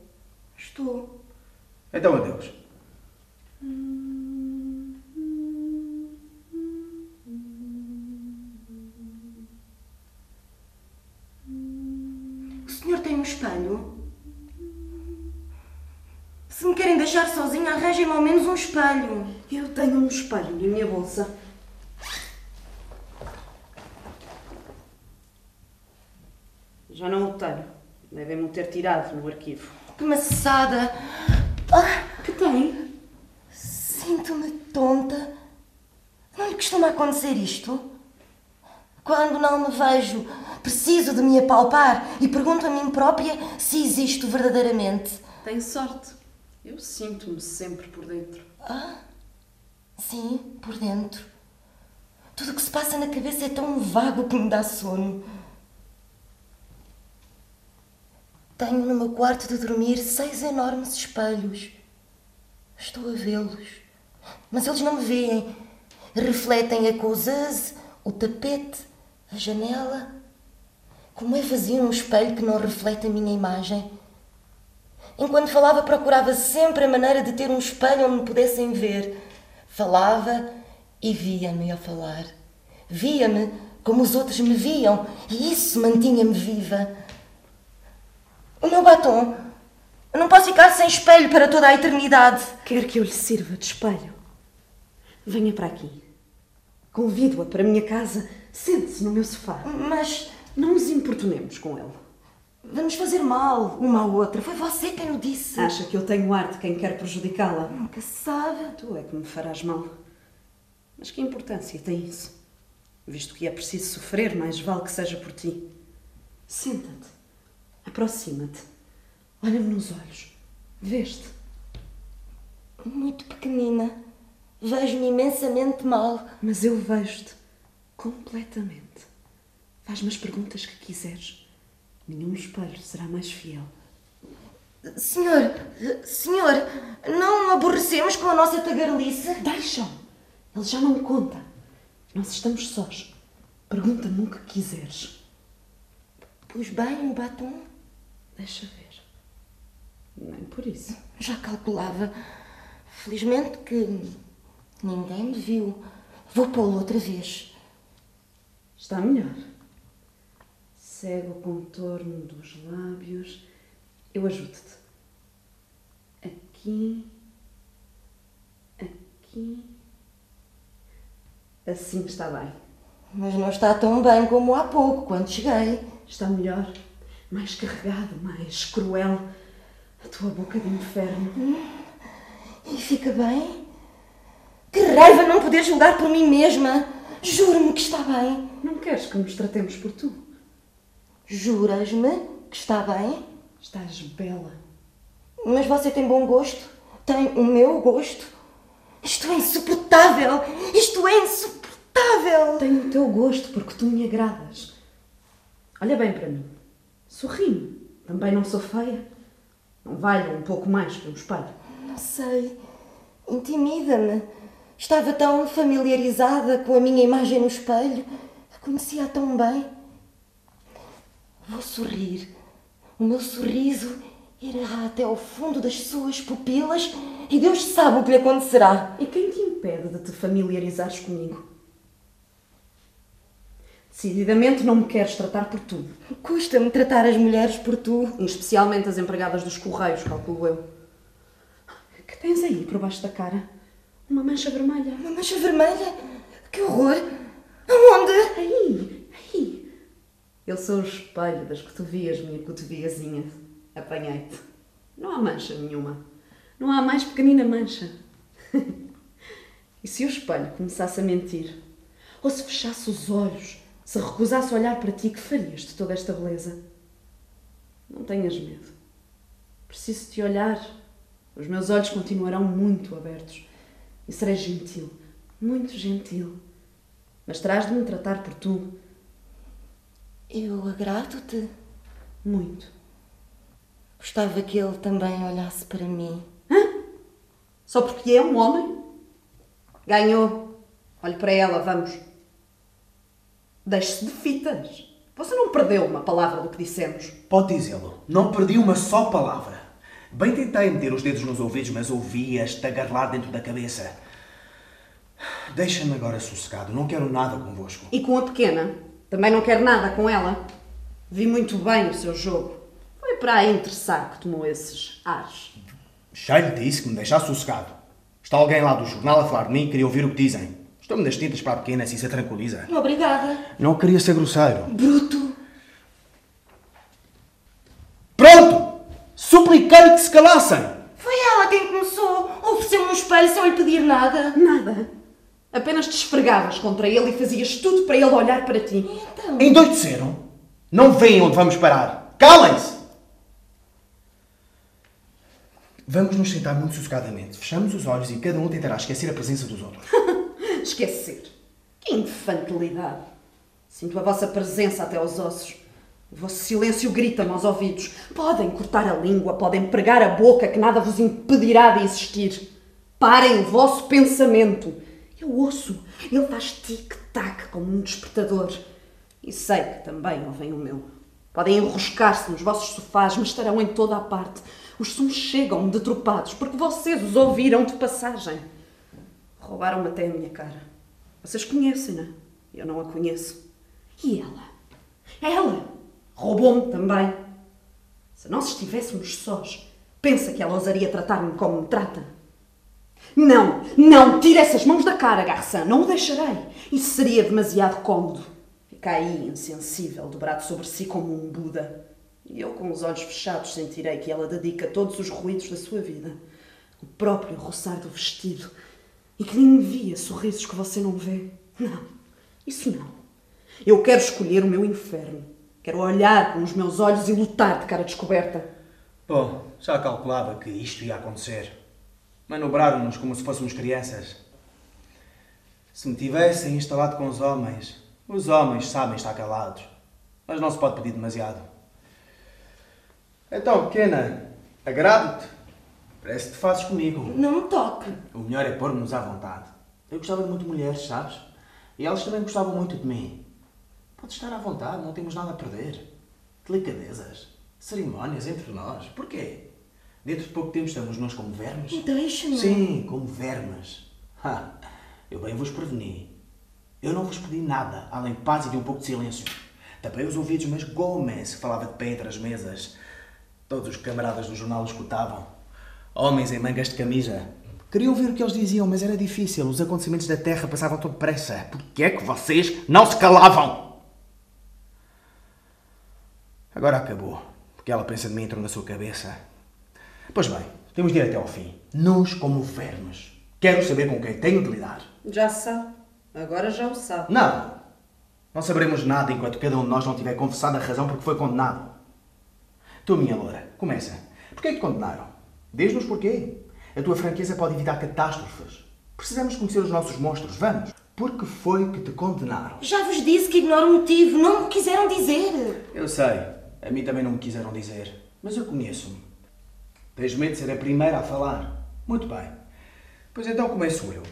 Speaker 7: Estou.
Speaker 4: Então adeus.
Speaker 7: O senhor tem um espelho? Se me querem deixar sozinha, arranjem-me ao menos um espelho.
Speaker 6: Eu tenho um espelho na minha bolsa. Já não o tenho. Devem-me ter tirado no arquivo.
Speaker 7: Que maçada! Ah,
Speaker 6: Que tem?
Speaker 7: Sinto-me tonta. Não lhe costuma acontecer isto? Quando não me vejo, preciso de me apalpar e pergunto a mim própria se existo verdadeiramente.
Speaker 6: Tem sorte. Eu sinto-me sempre por dentro.
Speaker 7: Sim, por dentro. Tudo o que se passa na cabeça é tão vago que me dá sono. Tenho no meu quarto de dormir seis enormes espelhos. Estou a vê-los. Mas eles não me veem. Refletem a cousase, o tapete, a janela. Como é vazio um espelho que não reflete a minha imagem. Enquanto falava, procurava sempre a maneira de ter um espelho onde me pudessem ver. Falava e via-me a falar. Via-me como os outros me viam e isso mantinha-me viva. O meu batom. Eu não posso ficar sem espelho para toda a eternidade.
Speaker 6: Quer que eu lhe sirva de espelho? Venha para aqui. Convido-a para a minha casa. Sente-se no meu sofá.
Speaker 7: Mas
Speaker 6: Não nos importunemos com ele.
Speaker 7: vamos fazer mal uma à outra. Foi você quem o disse.
Speaker 6: Acha que eu tenho ar de quem quer prejudicá-la?
Speaker 7: Nunca se sabe.
Speaker 6: Tu é que me farás mal. Mas que importância tem isso? Visto que é preciso sofrer, mais vale que seja por ti. Senta-te. Aproxima-te. Olha-me nos olhos. Vês-te.
Speaker 7: Muito pequenina. Vejo-me imensamente mal.
Speaker 6: Mas eu vejo-te completamente. Faz-me as perguntas que quiseres. Nenhum espelho será mais fiel.
Speaker 7: Senhor, senhor, não aborrecemos com a nossa tagarelice?
Speaker 6: Deixa-o! Ele já não conta. Nós estamos sós. Pergunta-me o que quiseres.
Speaker 7: Pus bem o batom.
Speaker 6: Deixa ver. Nem por isso.
Speaker 7: Já calculava. Felizmente que ninguém me viu. Vou pô-lo outra vez.
Speaker 6: Está melhor. Segue o contorno dos lábios. Eu ajudo-te. Aqui. Aqui. Assim está bem.
Speaker 7: Mas não está tão bem como há pouco, quando cheguei.
Speaker 6: Está melhor. Mais carregado, mais cruel. A tua boca de inferno.
Speaker 7: E fica bem? Que raiva não poder julgar por mim mesma. Juro-me que está bem.
Speaker 6: Não queres que nos tratemos por tu?
Speaker 7: Juras-me que está bem?
Speaker 6: Estás bela.
Speaker 7: Mas você tem bom gosto? Tem o meu gosto? Isto é insuportável! Isto é insuportável!
Speaker 6: Tenho o teu gosto porque tu me agradas. Olha bem para mim. Sorri-me. Também não sou feia. Não valho um pouco mais que um espelho.
Speaker 7: Não sei. Intimida-me. Estava tão familiarizada com a minha imagem no espelho. A conhecia tão bem. Vou sorrir. O meu sorriso irá até ao fundo das suas pupilas e Deus sabe o que lhe acontecerá.
Speaker 6: E quem te impede de te familiarizares comigo? Decididamente não me queres tratar por tu.
Speaker 7: Custa-me tratar as mulheres por tu.
Speaker 6: Especialmente as empregadas dos correios, calculo eu. Que tens aí por baixo da cara? Uma mancha vermelha.
Speaker 7: Uma mancha vermelha? Que horror! Aonde?
Speaker 6: Aí, aí. Eu sou o espelho das cotovias, minha cotoviazinha. Apanhei-te. Não há mancha nenhuma. Não há a mais pequenina mancha. e se o espelho começasse a mentir? Ou se fechasse os olhos, Se recusasse olhar para ti, que farias de toda esta beleza? Não tenhas medo. Preciso te olhar. Os meus olhos continuarão muito abertos. E serei gentil, muito gentil. Mas terás de me tratar por tu.
Speaker 7: Eu agrado-te.
Speaker 6: Muito.
Speaker 7: Gostava que ele também olhasse para mim.
Speaker 6: Só porque é um homem? Ganhou. Olhe para ela, vamos. Deixe-se de fitas. Você não perdeu uma palavra do que dissemos.
Speaker 4: Pode dizê-lo. Não perdi uma só palavra. Bem tentei meter os dedos nos ouvidos, mas ouvi-as tagarlar dentro da cabeça. Deixa-me agora sossegado. Não quero nada convosco.
Speaker 6: E com a pequena? Também não quer nada com ela? Vi muito bem o seu jogo. Foi para a interessar que tomou esses ares.
Speaker 4: Já lhe disse que me deixasse sossegado. Está alguém lá do jornal a falar de mim e queria ouvir o que dizem. Estou-me das tintas para a pequena, assim se tranquiliza.
Speaker 7: Obrigada.
Speaker 4: Não queria ser grosseiro.
Speaker 7: Bruto.
Speaker 4: Pronto! Supliquei que se calassem!
Speaker 7: Foi ela quem começou. Ofereceu-me um espelho sem lhe pedir nada.
Speaker 6: Nada. Apenas te esfregavas contra ele e fazias tudo para ele olhar para ti.
Speaker 7: Então,
Speaker 4: Endoideceram? Não veem onde vamos parar. Calem-se! Vamos nos sentar muito sossegadamente. Fechamos os olhos e cada um tentará esquecer a presença dos outros.
Speaker 6: Esquecer. Que infantilidade. Sinto a vossa presença até aos ossos. O vosso silêncio grita-me aos ouvidos. Podem cortar a língua, podem pregar a boca, que nada vos impedirá de existir. Parem o vosso pensamento. Eu ouço. Ele faz tic-tac como um despertador. E sei que também ouvem o meu. Podem enroscar-se nos vossos sofás, mas estarão em toda a parte. Os sons chegam-me detropados, porque vocês os ouviram de passagem. Roubaram-me até a minha cara. Vocês conhecem-na. Eu não a conheço. E ela? Ela! Roubou-me também. Se nós estivéssemos sós, pensa que ela ousaria tratar-me como me trata? Não, não, tire essas mãos da cara, Garçã, não o deixarei. Isso seria demasiado cômodo. Fica aí, insensível, dobrado sobre si como um Buda. E eu, com os olhos fechados, sentirei que ela dedica todos os ruídos da sua vida. O próprio roçar do vestido. E que lhe envia sorrisos que você não vê. Não, isso não. Eu quero escolher o meu inferno. Quero olhar com os meus olhos e lutar de cara descoberta.
Speaker 4: Bom, já calculava que isto ia acontecer. Manobraram-nos como se fôssemos crianças. Se me tivessem instalado com os homens, os homens sabem estar calados. Mas não se pode pedir demasiado. Então, pequena, agrado-te. Parece que te fazes comigo.
Speaker 7: não me toque.
Speaker 4: O melhor é pôr-nos à vontade. Eu gostava de muito de mulheres, sabes? E elas também gostavam muito de mim. Podes estar à vontade, não temos nada a perder. Delicadezas, cerimónias entre nós. Porquê? Dentro de pouco tempo estamos nós como vermes?
Speaker 7: Deixa-me.
Speaker 4: Sim, como vermes. Ha, eu bem vos preveni. Eu não vos pedi nada, além de paz e de um pouco de silêncio. Tapei os ouvidos, mas Gomes falava de pé entre as mesas. Todos os camaradas do jornal escutavam. Homens em mangas de camisa. Queriam ouvir o que eles diziam, mas era difícil. Os acontecimentos da Terra passavam tão depressa. Por que é que vocês não se calavam? Agora acabou. Porque ela pensa de mim entrou na sua cabeça. Pois bem, temos de ir até ao fim. Nós como vermes. Quero saber com quem tenho de lidar.
Speaker 6: Já sabe. Agora já o sabe.
Speaker 4: Não. Não saberemos nada enquanto cada um de nós não tiver confessado a razão porque foi condenado. Tu, minha loura, começa. Porquê é que te condenaram? Diz-nos porquê. A tua franqueza pode evitar catástrofes. Precisamos conhecer os nossos monstros. Vamos. Por que foi que te condenaram?
Speaker 7: Já vos disse que ignoro o motivo. Não me quiseram dizer.
Speaker 4: Eu sei. A mim também não me quiseram dizer. Mas eu conheço-me. Tens medo de ser a primeira a falar. Muito bem. Pois então começo eu.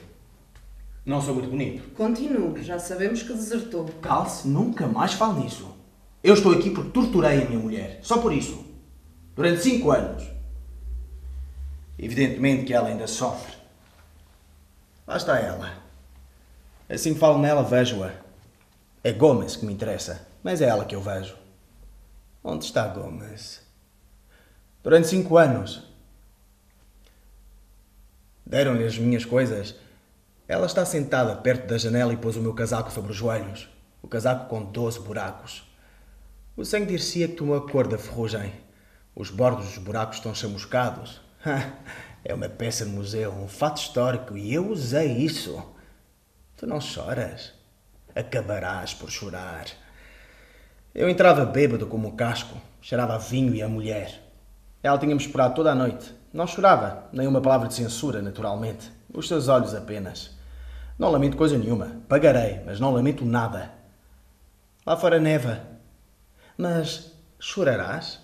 Speaker 4: Não sou muito bonito.
Speaker 6: Continue. Já sabemos que desertou.
Speaker 4: Calce, nunca mais fale nisso. Eu estou aqui porque torturei a minha mulher. Só por isso. Durante cinco anos. Evidentemente que ela ainda sofre. Lá está ela. Assim que falo nela, vejo-a. É Gomes que me interessa, mas é ela que eu vejo. Onde está Gomes? Durante cinco anos. Deram-lhe as minhas coisas. Ela está sentada perto da janela e pôs o meu casaco sobre os joelhos. O casaco com doze buracos. O sangue dir-se-ia que tomou a cor da ferrugem. Os bordos dos buracos estão chamuscados. É uma peça de museu, um fato histórico, e eu usei isso. Tu não choras? Acabarás por chorar. Eu entrava bêbado como um casco, cheirava a vinho e a mulher. Ela tinha-me esperado toda a noite. Não chorava, nem uma palavra de censura, naturalmente. Os seus olhos apenas. Não lamento coisa nenhuma. Pagarei, mas não lamento nada. Lá fora neva. Mas chorarás?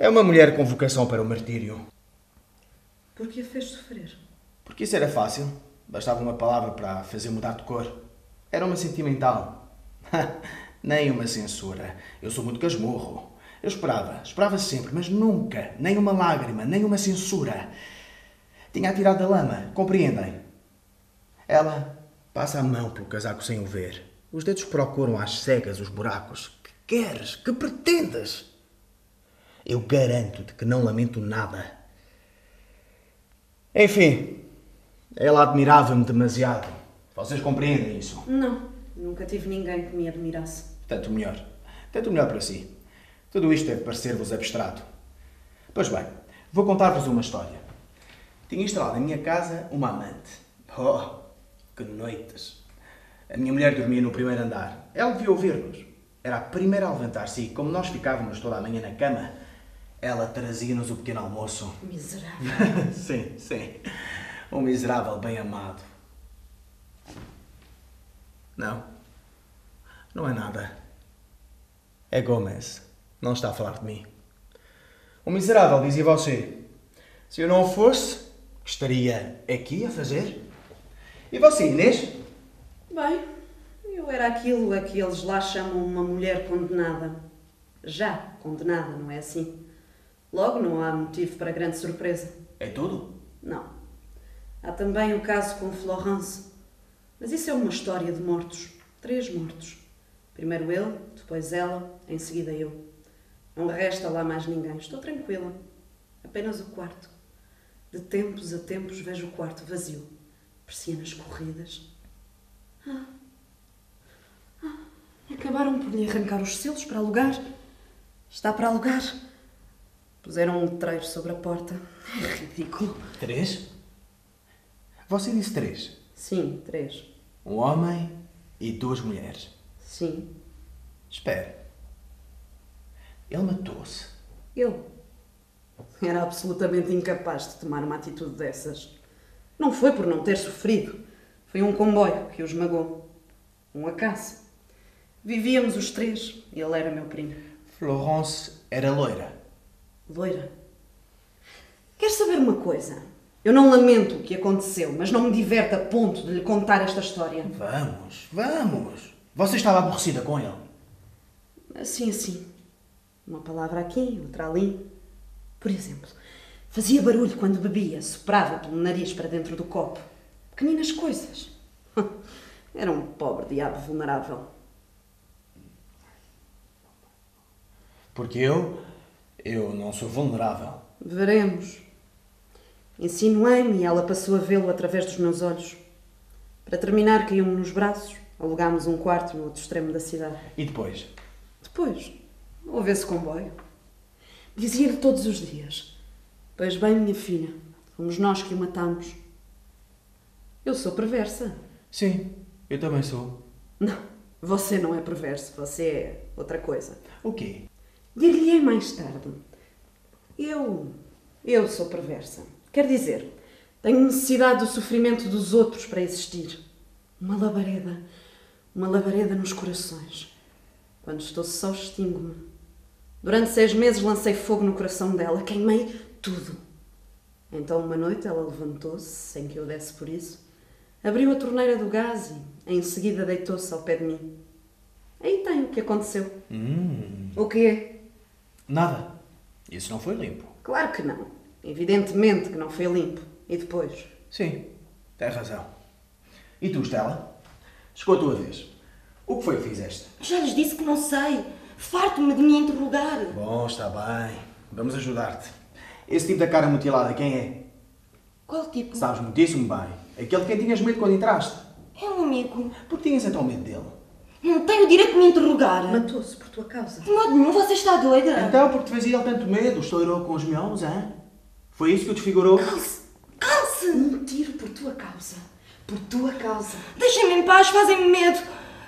Speaker 4: É uma mulher com vocação para o martírio.
Speaker 6: Por que a fez sofrer?
Speaker 4: Porque isso era fácil. Bastava uma palavra para a fazer mudar de cor. Era uma sentimental. nem uma censura. Eu sou muito casmurro. Eu esperava, esperava sempre, mas nunca, nem uma lágrima, nem uma censura. Tinha atirado da lama, compreendem? Ela passa a mão pelo casaco sem o ver. Os dedos procuram às cegas os buracos. Que queres? Que pretendes? Eu garanto-te que não lamento nada. Enfim, ela admirava-me demasiado. Vocês compreendem isso?
Speaker 6: Não, nunca tive ninguém que me admirasse.
Speaker 4: Tanto melhor. Tanto melhor para si. Tudo isto deve parecer-vos abstrato. Pois bem, vou contar-vos uma história. Tinha instalado em minha casa uma amante. Oh, que noites! A minha mulher dormia no primeiro andar. Ela devia ouvir-nos. Era a primeira a levantar-se e, como nós ficávamos toda a manhã na cama, ela trazia-nos o pequeno almoço.
Speaker 6: Miserável.
Speaker 4: sim, sim. Um miserável bem amado. Não. Não é nada. É Gomes. Não está a falar de mim. O miserável, dizia você. Se eu não fosse, estaria aqui a fazer? E você, Inês?
Speaker 6: Bem, eu era aquilo a que eles lá chamam uma mulher condenada. Já condenada, não é assim? Logo, não há motivo para grande surpresa.
Speaker 4: É tudo?
Speaker 6: Não. Há também o caso com Florence. Mas isso é uma história de mortos. Três mortos. Primeiro ele, depois ela, em seguida eu. Não resta lá mais ninguém. Estou tranquila. Apenas o quarto. De tempos a tempos vejo o quarto vazio. Persianas corridas. Ah. Ah. Acabaram por lhe arrancar os selos para alugar. Está para alugar. Puseram um letreiro sobre a porta. É ridículo.
Speaker 4: Três? Você disse três?
Speaker 6: Sim, três.
Speaker 4: Um homem e duas mulheres.
Speaker 6: Sim.
Speaker 4: Espere. Ele matou-se.
Speaker 6: Eu. Era absolutamente incapaz de tomar uma atitude dessas. Não foi por não ter sofrido. Foi um comboio que o esmagou. Um acaso. Vivíamos os três e ele era meu primo.
Speaker 4: Florence era loira.
Speaker 6: Loira. Quer saber uma coisa? Eu não lamento o que aconteceu, mas não me diverte a ponto de lhe contar esta história.
Speaker 4: Vamos, vamos. Você estava aborrecida com ele?
Speaker 6: Assim, assim. Uma palavra aqui, outra ali. Por exemplo, fazia barulho quando bebia, soprava pelo nariz para dentro do copo. Pequeninas coisas. Era um pobre diabo vulnerável.
Speaker 4: Porque eu. Eu não sou vulnerável.
Speaker 6: Veremos. Insinuei-me e ela passou a vê-lo através dos meus olhos. Para terminar, caiu-me nos braços. Alugámos um quarto no outro extremo da cidade.
Speaker 4: E depois?
Speaker 6: Depois, houve esse comboio. Dizia-lhe todos os dias: Pois bem, minha filha, fomos nós que o matámos. Eu sou perversa.
Speaker 4: Sim, eu também sou.
Speaker 6: Não, você não é perverso, você é outra coisa.
Speaker 4: O quê?
Speaker 6: Dir-lhe-ei mais tarde. Eu. Eu sou perversa. Quer dizer, tenho necessidade do sofrimento dos outros para existir. Uma labareda. Uma labareda nos corações. Quando estou só, extingo-me. Durante seis meses lancei fogo no coração dela, queimei tudo. Então, uma noite, ela levantou-se, sem que eu desse por isso, abriu a torneira do gás e, em seguida, deitou-se ao pé de mim. Aí tem o que aconteceu.
Speaker 4: Hum.
Speaker 6: O quê?
Speaker 4: Nada. Isso não foi limpo.
Speaker 6: Claro que não. Evidentemente que não foi limpo. E depois?
Speaker 4: Sim, tem razão. E tu, Stella? Chegou a tua vez. O que foi que fizeste?
Speaker 7: Já lhes disse que não sei. Farto-me de me interrogar.
Speaker 4: Bom, está bem. Vamos ajudar-te. Esse tipo da cara mutilada, quem é?
Speaker 7: Qual tipo?
Speaker 4: Sabes muitíssimo bem. Aquele de quem tinhas medo quando entraste.
Speaker 7: É um amigo.
Speaker 4: Por que tinhas então medo dele?
Speaker 7: Não tenho o direito de me interrogar.
Speaker 6: Matou-se por tua causa.
Speaker 7: De modo nenhum, você está doida.
Speaker 4: Então, porque te fazia ele tanto medo, estourou com os miolos, hein? Foi isso que o desfigurou?
Speaker 7: Calce. Calce.
Speaker 6: Um tiro por tua causa.
Speaker 7: Por tua causa. Deixem-me em paz, fazem-me medo.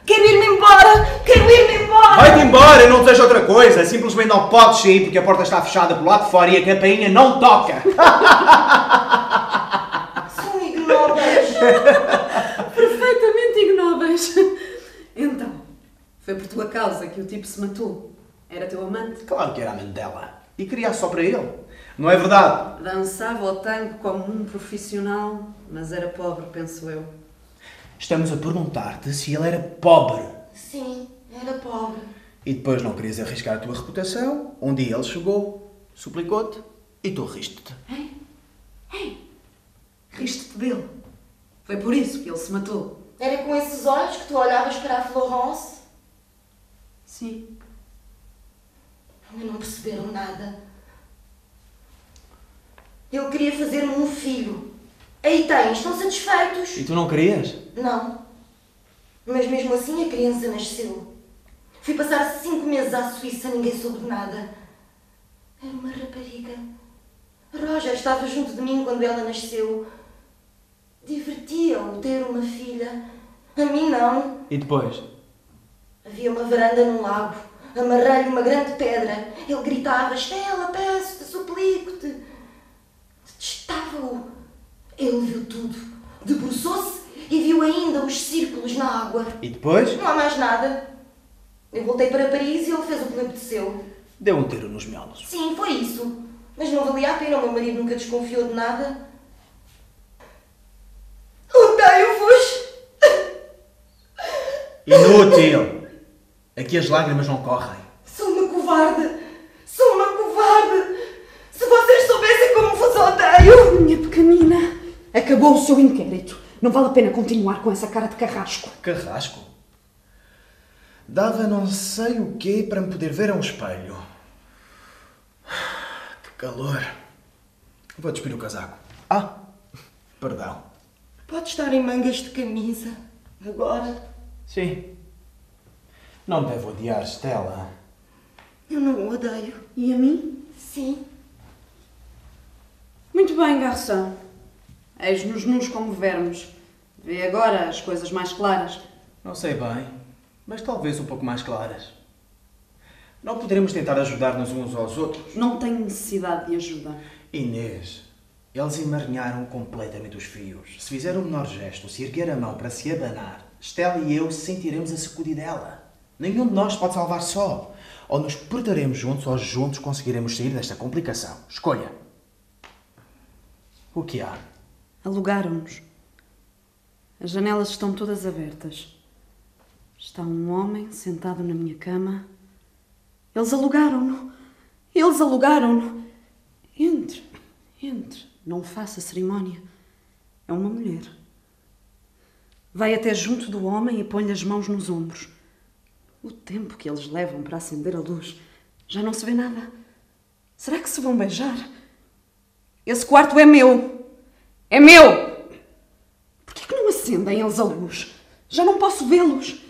Speaker 7: Quero ir-me embora! Quero ir-me embora!
Speaker 4: Vai-te embora, não desejo outra coisa. Simplesmente não podes sair porque a porta está fechada pelo lado de fora e a campainha não toca.
Speaker 7: São ignóbeis!
Speaker 6: Perfeitamente ignóveis. Então, foi por tua causa que o tipo se matou. Era teu amante.
Speaker 4: Claro que era a Mandela. E queria só para ele. Não é verdade?
Speaker 6: Dançava o tango como um profissional, mas era pobre, penso eu.
Speaker 4: Estamos a perguntar-te se ele era pobre.
Speaker 7: Sim, era pobre.
Speaker 4: E depois não querias arriscar a tua reputação. Um dia ele chegou, suplicou-te e tu riste-te.
Speaker 6: Riste-te dele. Foi por isso que ele se matou.
Speaker 7: Era com esses olhos que tu olhavas para a Florence?
Speaker 6: Sim.
Speaker 7: Ainda não perceberam nada. Ele queria fazer-me um filho. Aí tens, estão satisfeitos?
Speaker 4: E tu não querias?
Speaker 7: Não. Mas mesmo assim a criança nasceu. Fui passar cinco meses à Suíça, ninguém soube de nada. Era uma rapariga. Roger estava junto de mim quando ela nasceu. Divertia-o ter uma filha. A mim não.
Speaker 4: E depois?
Speaker 7: Havia uma varanda num lago. Amarrei-lhe uma grande pedra. Ele gritava: Estela, peço-te, suplico-te. Detestava-o. Ele viu tudo. Debruçou-se e viu ainda os círculos na água.
Speaker 4: E depois?
Speaker 7: Não há mais nada. Eu voltei para Paris e ele fez o que lhe apeteceu.
Speaker 4: Deu um tiro nos miolos.
Speaker 7: Sim, foi isso. Mas não valia a pena, o meu marido nunca desconfiou de nada. Odeio-vos!
Speaker 4: Inútil! Aqui as lágrimas não correm.
Speaker 7: Sou uma covarde! Sou uma covarde! Se vocês soubessem como vos odeio!
Speaker 6: Minha pequenina, acabou o seu inquérito. Não vale a pena continuar com essa cara de carrasco.
Speaker 4: Carrasco? Dava não sei o quê para me poder ver a um espelho. Que calor. Vou despir o casaco. Ah, perdão.
Speaker 7: Pode estar em mangas de camisa. Agora.
Speaker 4: Sim. Não devo odiar Stella.
Speaker 7: Eu não o odeio.
Speaker 6: E a mim?
Speaker 7: Sim.
Speaker 6: Muito bem, garçom. Eis-nos nus como vermos. Vê agora as coisas mais claras.
Speaker 4: Não sei bem, mas talvez um pouco mais claras. Não poderemos tentar ajudar-nos uns aos outros?
Speaker 6: Não tenho necessidade de ajuda.
Speaker 4: Inês, eles emaranharam completamente os fios. Se fizer o menor gesto, se erguer a mão para se abanar, Stella e eu sentiremos a sacudidela. Nenhum de nós pode salvar só. Ou nos portaremos juntos, ou juntos conseguiremos sair desta complicação. Escolha. O que há?
Speaker 6: Alugaram-nos. As janelas estão todas abertas. Está um homem sentado na minha cama. Eles alugaram-no. Eles alugaram-no. Entre, entre. Não faça cerimónia. É uma mulher. Vai até junto do homem e põe-lhe as mãos nos ombros. O tempo que eles levam para acender a luz. Já não se vê nada. Será que se vão beijar? Esse quarto é meu. É meu! Por que é não acendem eles a luz? Já não posso vê-los.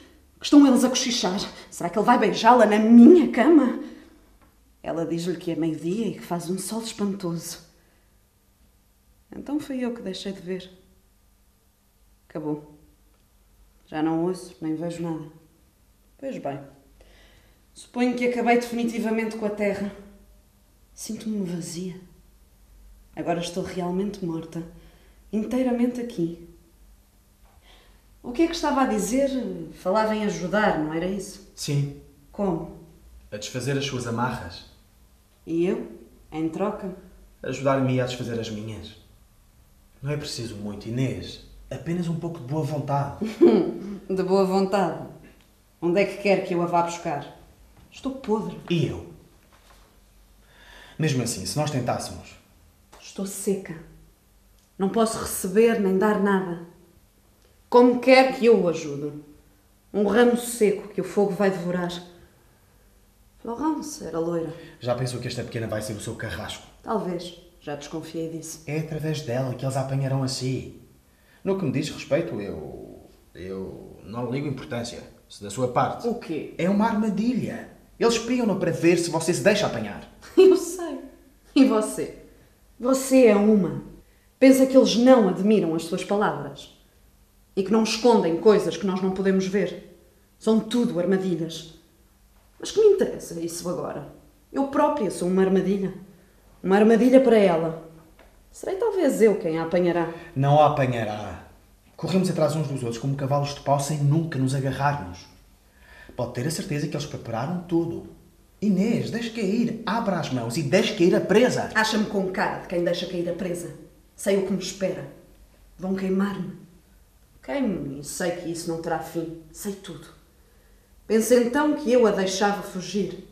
Speaker 6: Estão eles a cochichar. Será que ele vai beijá-la na minha cama? Ela diz-lhe que é meio-dia e que faz um sol espantoso. Então fui eu que deixei de ver. Acabou. Já não ouço, nem vejo nada. Pois bem. Suponho que acabei definitivamente com a terra. Sinto-me vazia. Agora estou realmente morta. Inteiramente aqui. O que é que estava a dizer? Falava em ajudar, não era isso?
Speaker 4: Sim,
Speaker 6: Como?
Speaker 4: a desfazer as suas amarras.
Speaker 6: E eu? Em troca?
Speaker 4: Ajudar-me a desfazer as minhas. Não é preciso muito, Inês. Apenas um pouco de boa vontade.
Speaker 6: De boa vontade. Onde é que quer que eu a vá buscar? Estou podre.
Speaker 4: E eu? Mesmo assim, se nós tentássemos,
Speaker 6: Estou seca. Não posso receber nem dar nada. Como quer que eu o ajude? Um ramo seco que o fogo vai devorar. Florence era loira.
Speaker 4: já pensou que esta pequena vai ser o seu carrasco?
Speaker 6: Talvez. Já desconfiei disso.
Speaker 4: É através dela que eles a apanharão assim. No que me diz respeito, eu. Eu não ligo importância. Se da sua parte.
Speaker 6: O quê?
Speaker 4: É uma armadilha. Eles espiam-no para ver se você se deixa apanhar.
Speaker 6: Eu sei. E você? Você é uma. Pensa que eles não admiram as suas palavras. e que não escondem coisas que nós não podemos ver. São tudo armadilhas. Mas que me interessa isso agora? Eu própria sou uma armadilha. Uma armadilha para ela. Serei talvez eu quem a apanhará.
Speaker 4: Não a apanhará. Corremos atrás uns dos outros como cavalos de pau sem nunca nos agarrarmos. Pode ter a certeza que eles prepararam tudo. Inês, deixa cair, abra as mãos e deixa cair a presa.
Speaker 6: Acha-me com cara de quem deixa cair a presa. Sei o que me espera. Vão queimar-me. Queimo-me e sei que isso não terá fim. Sei tudo. Penso então que eu a deixava fugir.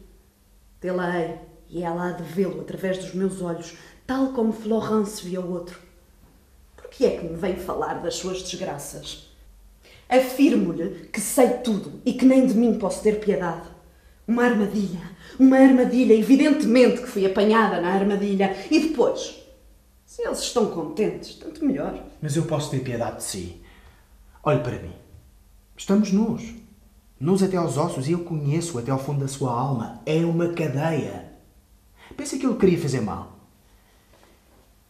Speaker 6: Tê-la-ei e ela há de vê-lo através dos meus olhos, tal como Florence via o outro. Que é que me vem falar das suas desgraças? Afirmo-lhe que sei tudo e que nem de mim posso ter piedade. Uma armadilha, uma armadilha, evidentemente que fui apanhada na armadilha. E depois? Se eles estão contentes, tanto melhor.
Speaker 4: Mas eu posso ter piedade de si. Olhe para mim. Estamos nus. Nus até aos ossos e eu conheço até ao fundo da sua alma. É uma cadeia. Pensa que ele queria fazer mal.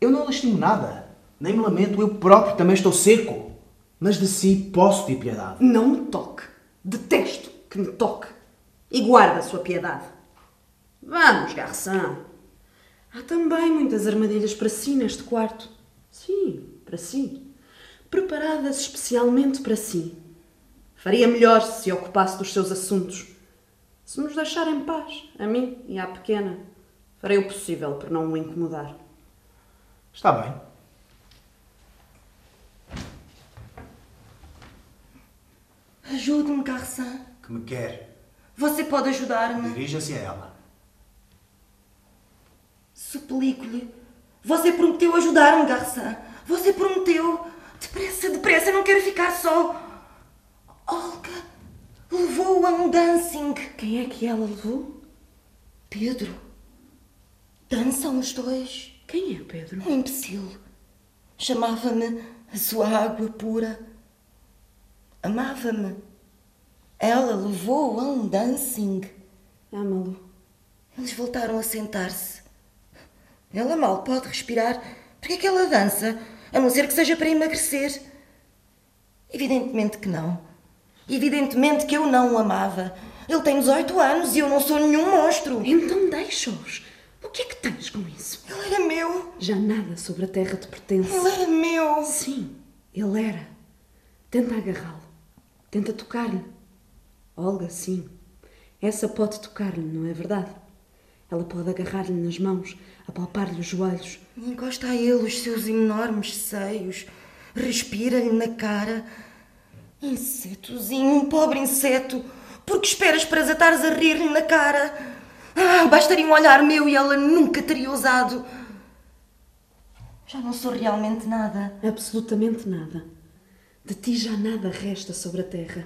Speaker 4: Eu não lastimo nada. Nem me lamento, eu próprio também estou seco. Mas de si posso ter piedade.
Speaker 6: Não me toque. Detesto que me toque. E guarda a sua piedade. Vamos, garçom. Há também muitas armadilhas para si neste quarto. Sim, para si. Preparadas especialmente para si. Faria melhor se se ocupasse dos seus assuntos. Se nos deixar em paz, a mim e à pequena, farei o possível para não o incomodar.
Speaker 4: Está bem.
Speaker 7: Ajude-me, garçom.
Speaker 4: Que me quer.
Speaker 7: Você pode ajudar-me?
Speaker 4: Dirija-se a ela.
Speaker 7: Suplico-lhe. Você prometeu ajudar-me, garçom. Você prometeu. Depressa, depressa, não quero ficar só. Olga levou-o a um dancing.
Speaker 6: Quem é que ela levou?
Speaker 7: Pedro. Dançam os dois.
Speaker 6: Quem é Pedro?
Speaker 7: Um imbecil. Chamava-me a sua água pura. Amava-me. Ela levou-o a um dancing.
Speaker 6: Ama-lo.
Speaker 7: Eles voltaram a sentar-se. Ela mal pode respirar. Por que é que ela dança? A não ser que seja para emagrecer. Evidentemente que não. Evidentemente que eu não o amava. Ele tem 18 anos e eu não sou nenhum monstro.
Speaker 6: Então deixa-os. O que é que tens com isso?
Speaker 7: Ele era meu.
Speaker 6: Já nada sobre a terra te pertence.
Speaker 7: Ele era meu.
Speaker 6: Sim, ele era. Tenta agarrá-lo. Tenta tocar-lhe. Olga, sim. Essa pode tocar-lhe, não é verdade? Ela pode agarrar-lhe nas mãos, apalpar-lhe os joelhos.
Speaker 7: Encosta a ele os seus enormes seios. Respira-lhe na cara. Insetozinho, um pobre inseto. Por que esperas para desatares a rir-lhe na cara? Ah, bastaria um olhar meu e ela nunca teria ousado. Já não sou realmente nada.
Speaker 6: Absolutamente nada. De ti já nada resta sobre a terra.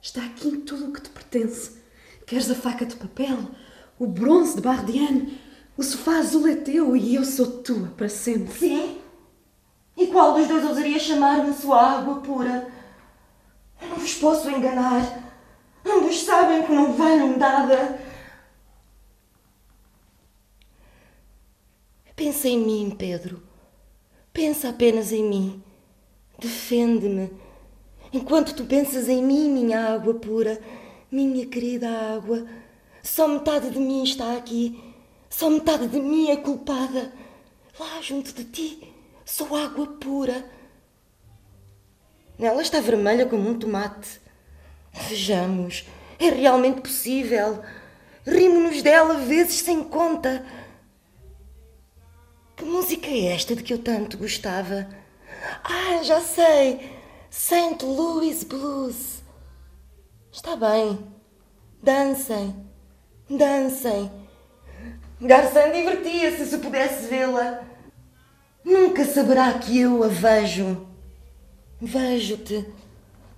Speaker 6: Está aqui tudo o que te pertence. Queres a faca de papel, o bronze de Bardiane, o sofá azul é teu e eu sou tua para sempre.
Speaker 7: Sim? E qual dos dois ousaria chamar-me sua água pura? Eu não vos posso enganar. Ambos sabem que não valem nada. Pensa em mim, Pedro. Pensa apenas em mim. Defende-me. Enquanto tu pensas em mim, minha água pura, minha querida água, só metade de mim está aqui. Só metade de mim é culpada. Lá junto de ti, sou água pura. Ela está vermelha como um tomate. Vejamos, é realmente possível. Rimo-nos dela vezes sem conta. Que música é esta de que eu tanto gostava? Ah, já sei! St. Louis Blues. Está bem. Dancem. Dancem. Garçom divertia-se se pudesse vê-la. Nunca saberá que eu a vejo. Vejo-te.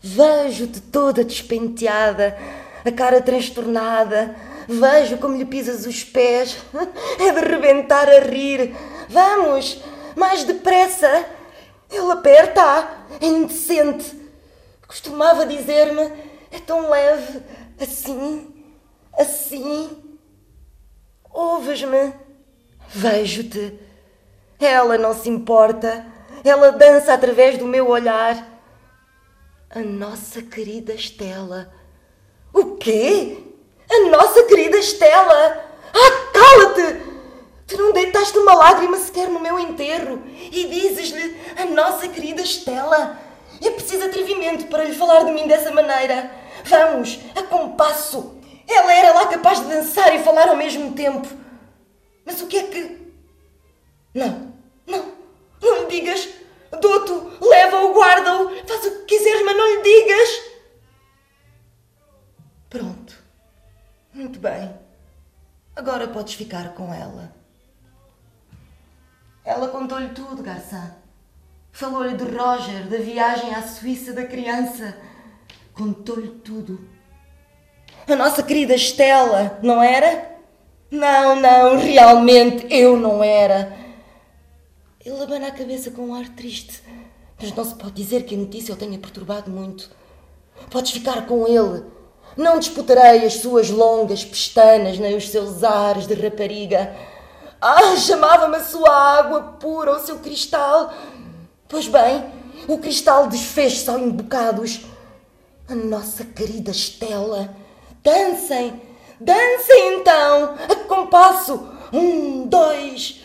Speaker 7: Vejo-te toda despenteada, a cara transtornada. Vejo como lhe pisas os pés. É de rebentar a rir. Vamos, mais depressa. Ele aperta, é indecente. Costumava dizer-me: é tão leve, assim, assim. Ouves-me? Vejo-te. Ela não se importa. Ela dança através do meu olhar. A nossa querida Estela. O quê? A nossa querida Estela! Ah, cala-te! Tu não deitaste uma lágrima sequer no meu enterro e dizes-lhe a nossa querida Estela. É preciso atrevimento para lhe falar de mim dessa maneira. Vamos, a compasso. Ela era lá capaz de dançar e falar ao mesmo tempo. Mas o que é que. Não, não, não lhe digas. Dou-te, leva-o, guarda-o, faz o que quiseres, mas não lhe digas. Pronto. Muito bem. Agora podes ficar com ela. Ela contou-lhe tudo, Garçã. Falou-lhe de Roger, da viagem à Suíça da criança. Contou-lhe tudo. A nossa querida Estela, não era? Não, não, realmente eu não era. Ele abana a cabeça com um ar triste. Mas não se pode dizer que a notícia o tenha perturbado muito. Podes ficar com ele. Não disputarei as suas longas pestanas nem os seus ares de rapariga. Ah, chamava-me a sua água pura, o seu cristal. Pois bem, o cristal desfez-se em bocados. A nossa querida Estela. Dancem, dancem então, a compasso. Um, dois.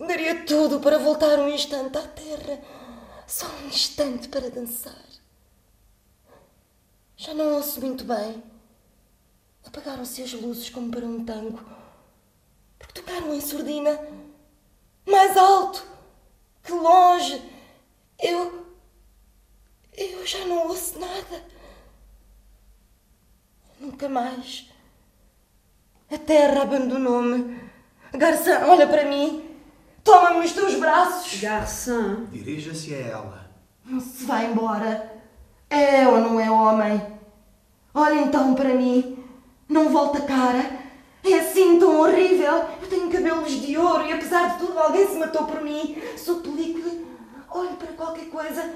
Speaker 7: Daria tudo para voltar um instante à terra. Só um instante para dançar. Já não ouço muito bem. Apagaram-se as luzes como para um tango. Tocaram em surdina. Mais alto. Que longe. Eu. Eu já não ouço nada. Nunca mais. A terra abandonou-me. Garçom, olha para mim. Toma-me nos teus braços.
Speaker 6: Garçom.
Speaker 4: Dirija-se a ela.
Speaker 7: Não se vai embora. É ou não é homem? Olha então para mim. Não volta a cara. É assim tão horrível. Eu tenho cabelos de ouro e apesar de tudo alguém se matou por mim. Suplico-lhe. Olhe para qualquer coisa.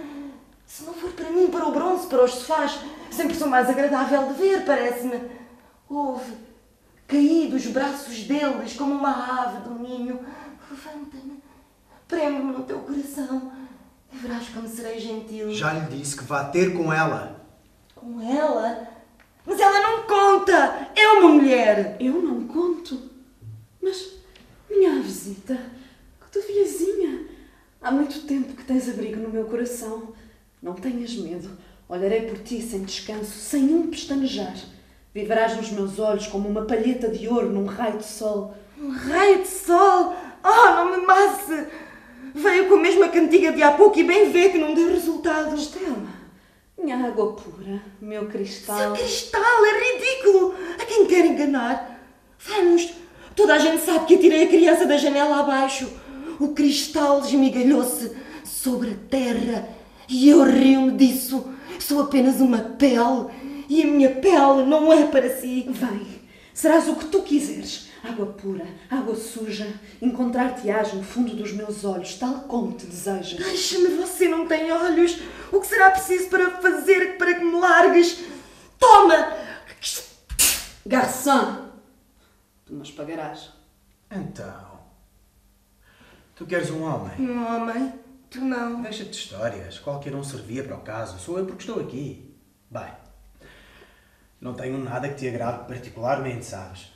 Speaker 7: Se não for para mim, para o bronze, para os sofás. Sempre sou mais agradável de ver, parece-me. Ouve. Caí dos braços deles como uma ave do ninho. Levanta-me. Prende-me no teu coração. E verás como serei gentil.
Speaker 4: Já lhe disse que vá ter com ela.
Speaker 7: Com ela? Mas ela não conta! É uma mulher!
Speaker 6: Eu não conto. Mas, minha visita, que tu viazinha. Há muito tempo que tens abrigo no meu coração. Não tenhas medo. Olharei por ti sem descanso, sem um pestanejar. Viverás nos meus olhos como uma palheta de ouro num raio de sol.
Speaker 7: Um raio de sol! Oh, não me masse! Veio com a mesma cantiga de há pouco e bem vê que não deu resultado.
Speaker 6: Estela, minha água pura, meu cristal.
Speaker 7: Seu cristal é ridículo! A quem quer enganar? Vamos! Toda a gente sabe que atirei a criança da janela abaixo. O cristal esmigalhou-se sobre a terra e eu rio-me disso. Sou apenas uma pele e a minha pele não é para si.
Speaker 6: Vem, serás o que tu quiseres. Água pura, água suja, encontrar-te-ás no fundo dos meus olhos, tal como te desejas.
Speaker 7: Deixa-me, você não tem olhos. O que será preciso para fazer para que me largues? Toma!
Speaker 6: Garçom, tu mas pagarás.
Speaker 4: Então. Tu queres um homem?
Speaker 7: Um homem, tu não.
Speaker 4: Deixa-te de histórias. Qualquer um servia para o caso. Sou eu porque estou aqui. Bem, não tenho nada que te agrade particularmente, sabes?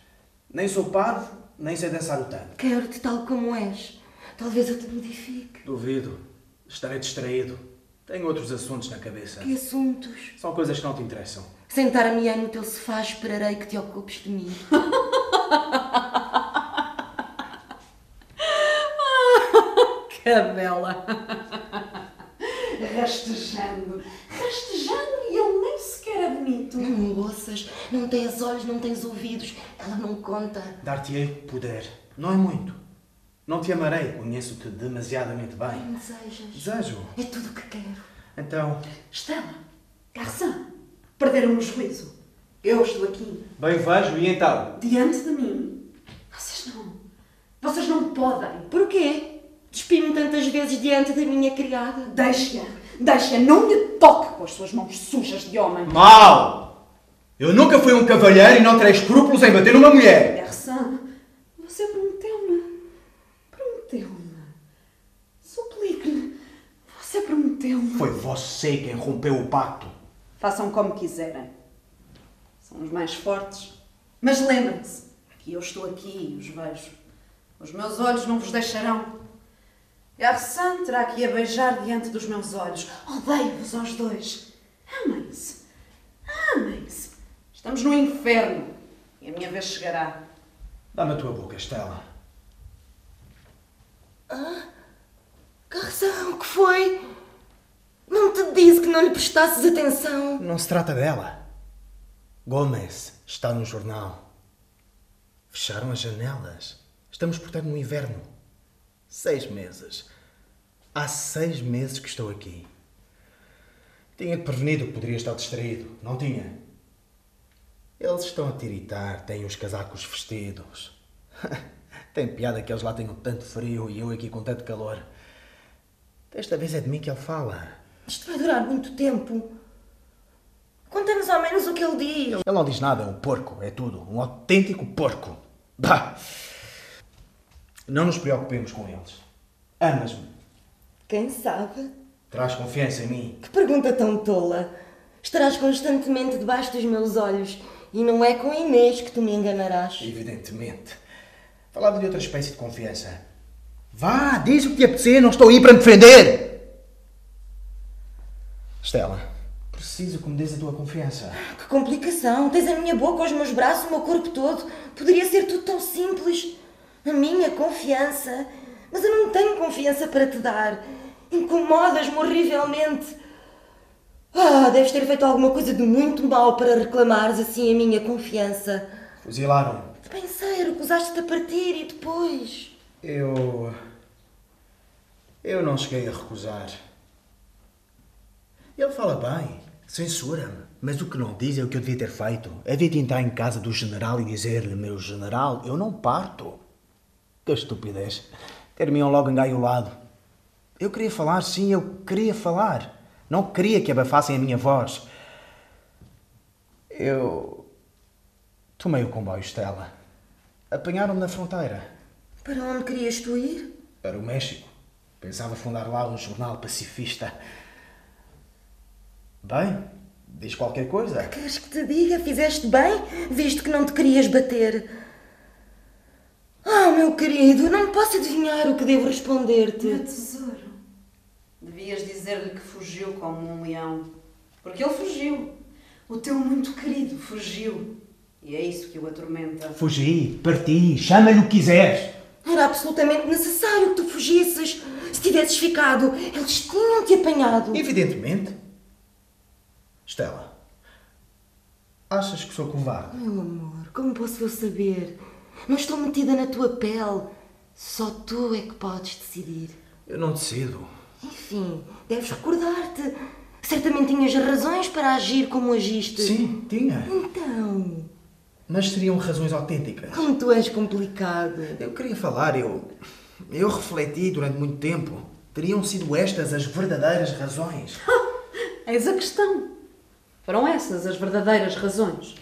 Speaker 4: Nem sou parvo, nem sei dançar o tango.
Speaker 7: Quero-te tal como és. Talvez eu te modifique.
Speaker 4: Duvido. Estarei distraído. Tenho outros assuntos na cabeça.
Speaker 7: Que assuntos?
Speaker 4: São coisas que não te interessam.
Speaker 7: Sentar-me aí no teu sofá esperarei que te ocupes de mim.
Speaker 6: Cadela! Rastejando, rastejando e eu admito.
Speaker 7: Não ouças, não tens olhos, não tens ouvidos. Ela não conta.
Speaker 4: Dar-te-ei poder. Não é muito. Não te amarei, conheço-te demasiadamente bem.
Speaker 7: Desejas?
Speaker 4: Desejo.
Speaker 7: É tudo o que quero.
Speaker 4: Então,
Speaker 6: Estela, garçom, perderam o juízo. Eu estou aqui,
Speaker 4: bem vejo e então?
Speaker 6: diante de mim. Vocês não. Vocês não podem.
Speaker 7: Porquê? Despi-me tantas vezes diante da minha criada.
Speaker 6: Deixa-a, deixa-a, não lhe toque com as suas mãos sujas de homem.
Speaker 8: Mal! Eu nunca fui um cavalheiro e não terei escrúpulos em bater numa mulher.
Speaker 6: Garçom, você prometeu-me. Prometeu-me. Suplico-lhe. Você prometeu-me.
Speaker 4: Foi você quem rompeu o pacto.
Speaker 6: Façam como quiserem. São os mais fortes. Mas lembrem-se que eu estou aqui e os vejo. Os meus olhos não vos deixarão. Garçon terá que a beijar diante dos meus olhos. Odeio-vos aos dois. Amem-se. Amem-se. Estamos no inferno e a minha vez chegará.
Speaker 4: Dá-me a tua boca, Estela.
Speaker 7: Garçom, o que foi? Não te disse que não lhe prestasses atenção.
Speaker 4: Não se trata dela. Gomes está no jornal. Fecharam as janelas. Estamos, portanto, no inverno. Seis meses. Há seis meses que estou aqui. Tinha-te prevenido que poderia estar distraído. Não tinha? Eles estão a tiritar, têm os casacos vestidos. Tem piada que eles lá tenham tanto frio e eu aqui com tanto calor. Desta vez é de mim que ele fala.
Speaker 7: Isto vai durar muito tempo. Conta-nos ao menos o que ele diz.
Speaker 4: Ele não diz nada, é um porco, é tudo. Um autêntico porco. Bah! Não nos preocupemos com eles. Amas-me.
Speaker 7: Quem sabe?
Speaker 4: Traz confiança em mim.
Speaker 7: Que pergunta tão tola. Estarás constantemente debaixo dos meus olhos e não é com Inês que tu me enganarás.
Speaker 4: Evidentemente. Falava de outra espécie de confiança. Vá, diz o que te apetecer, não estou aí para me defender. Estela, preciso que me dês a tua confiança.
Speaker 7: Que complicação. Tens a minha boca, os meus braços, o meu corpo todo. Poderia ser tudo tão simples. A minha confiança. Mas eu não tenho confiança para te dar. Incomodas-me horrivelmente. Ah, deves ter feito alguma coisa de muito mal para reclamares assim a minha confiança.
Speaker 4: Fuzilaram-me.
Speaker 7: Bem sei, recusaste-te a partir e depois.
Speaker 4: Eu. Eu não cheguei a recusar. Ele fala bem, censura-me. Mas o que não diz é o que eu devia ter feito. Havia de entrar em casa do general e dizer-lhe: Meu general, eu não parto. Que estupidez. Ter-me-iam logo engaiolado. Eu queria falar, sim, eu queria falar. Não queria que abafassem a minha voz. Eu. Tomei o comboio, Estela. Apanharam-me na fronteira.
Speaker 7: Para onde querias tu ir?
Speaker 4: Para o México. Pensava fundar lá um jornal pacifista. Bem, diz qualquer coisa.
Speaker 7: Queres que te diga? Fizeste bem, visto que não te querias bater. Ah, meu querido, não posso adivinhar o que devo
Speaker 6: Meu
Speaker 7: responder-te.
Speaker 6: tesouro. Devias dizer-lhe que fugiu como um leão. Porque ele fugiu. O teu muito querido fugiu. E é isso que o atormenta.
Speaker 4: Fugi, parti, chama-lhe o que quiseres.
Speaker 7: Era absolutamente necessário que tu fugisses. Se tivesses ficado, eles tinham-te apanhado.
Speaker 4: Evidentemente. Estela, achas que sou covarde?
Speaker 7: Meu amor, como posso eu saber? Não estou metida na tua pele. Só tu é que podes decidir.
Speaker 4: Eu não decido.
Speaker 7: Enfim, deves recordar-te. Certamente tinhas razões para agir como agiste.
Speaker 4: Sim, tinha.
Speaker 7: Então,
Speaker 4: Mas seriam razões autênticas.
Speaker 7: como tu és complicado.
Speaker 4: Eu queria falar, eu. Eu refleti durante muito tempo. Teriam sido estas as verdadeiras razões.
Speaker 6: Eis a questão. Foram essas as verdadeiras razões.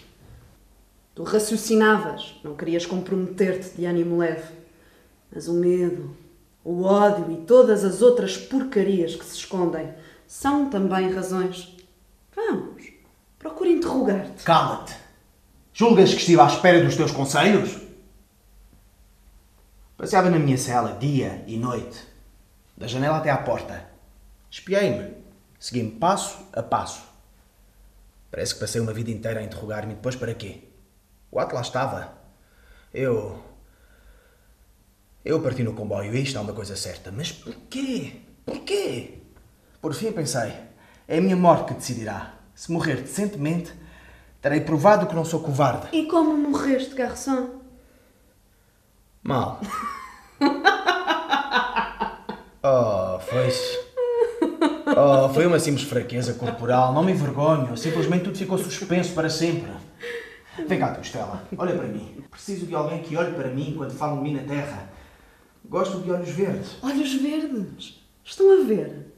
Speaker 6: Tu raciocinavas, não querias comprometer-te de ânimo leve. Mas o medo, o ódio e todas as outras porcarias que se escondem são também razões. Vamos, procura interrogar-te.
Speaker 4: Cala-te! Julgas que estive à espera dos teus conselhos? Passeava na minha cela dia e noite, da janela até à porta. Espiei-me, segui-me passo a passo. Parece que passei uma vida inteira a interrogar-me depois para quê? O ato lá estava. Eu. Eu parti no comboio e isto é uma coisa certa. Mas porquê? Porquê? Por fim pensei: é a minha morte que decidirá. Se morrer decentemente, terei provado que não sou covarde.
Speaker 6: E como morreste, garçom?
Speaker 4: Mal. Oh, foi-se. Oh, foi uma simples fraqueza corporal. Não me envergonho. Simplesmente tudo ficou suspenso para sempre. Vem cá, tu, Estela. Olha para mim. Preciso de alguém que olhe para mim quando falo de mim na terra. Gosto de olhos verdes.
Speaker 6: Olhos verdes. Estão a ver.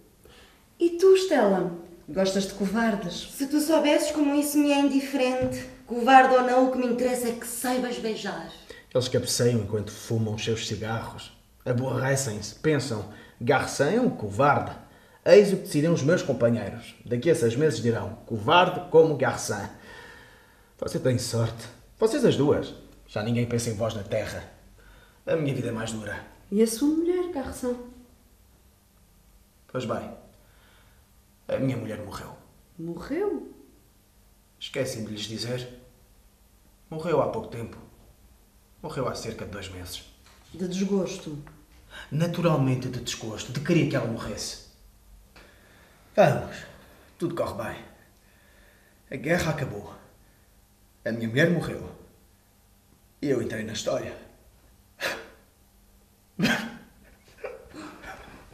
Speaker 6: E tu, Estela? Gostas de covardes?
Speaker 7: Se tu soubesses como isso me é indiferente, covarde ou não, o que me interessa é que saibas beijar.
Speaker 4: Eles cabeceiam enquanto fumam os seus cigarros. Aborrecem-se. Pensam, Garçom é um covarde. Eis o que decidem os meus companheiros. Daqui a seis meses dirão: covarde como garçom. Você tem sorte. Vocês as duas. Já ninguém pensa em vós na terra. A minha vida é mais dura.
Speaker 6: E a sua mulher, garçom?
Speaker 4: Pois bem, a minha mulher morreu.
Speaker 6: Morreu?
Speaker 4: Esqueci de lhes dizer. Morreu há pouco tempo. Morreu há cerca de dois meses.
Speaker 6: De desgosto.
Speaker 4: Naturalmente de desgosto, de querer que ela morresse. Vamos, tudo corre bem. A guerra acabou. A minha mulher morreu. E eu entrei na história.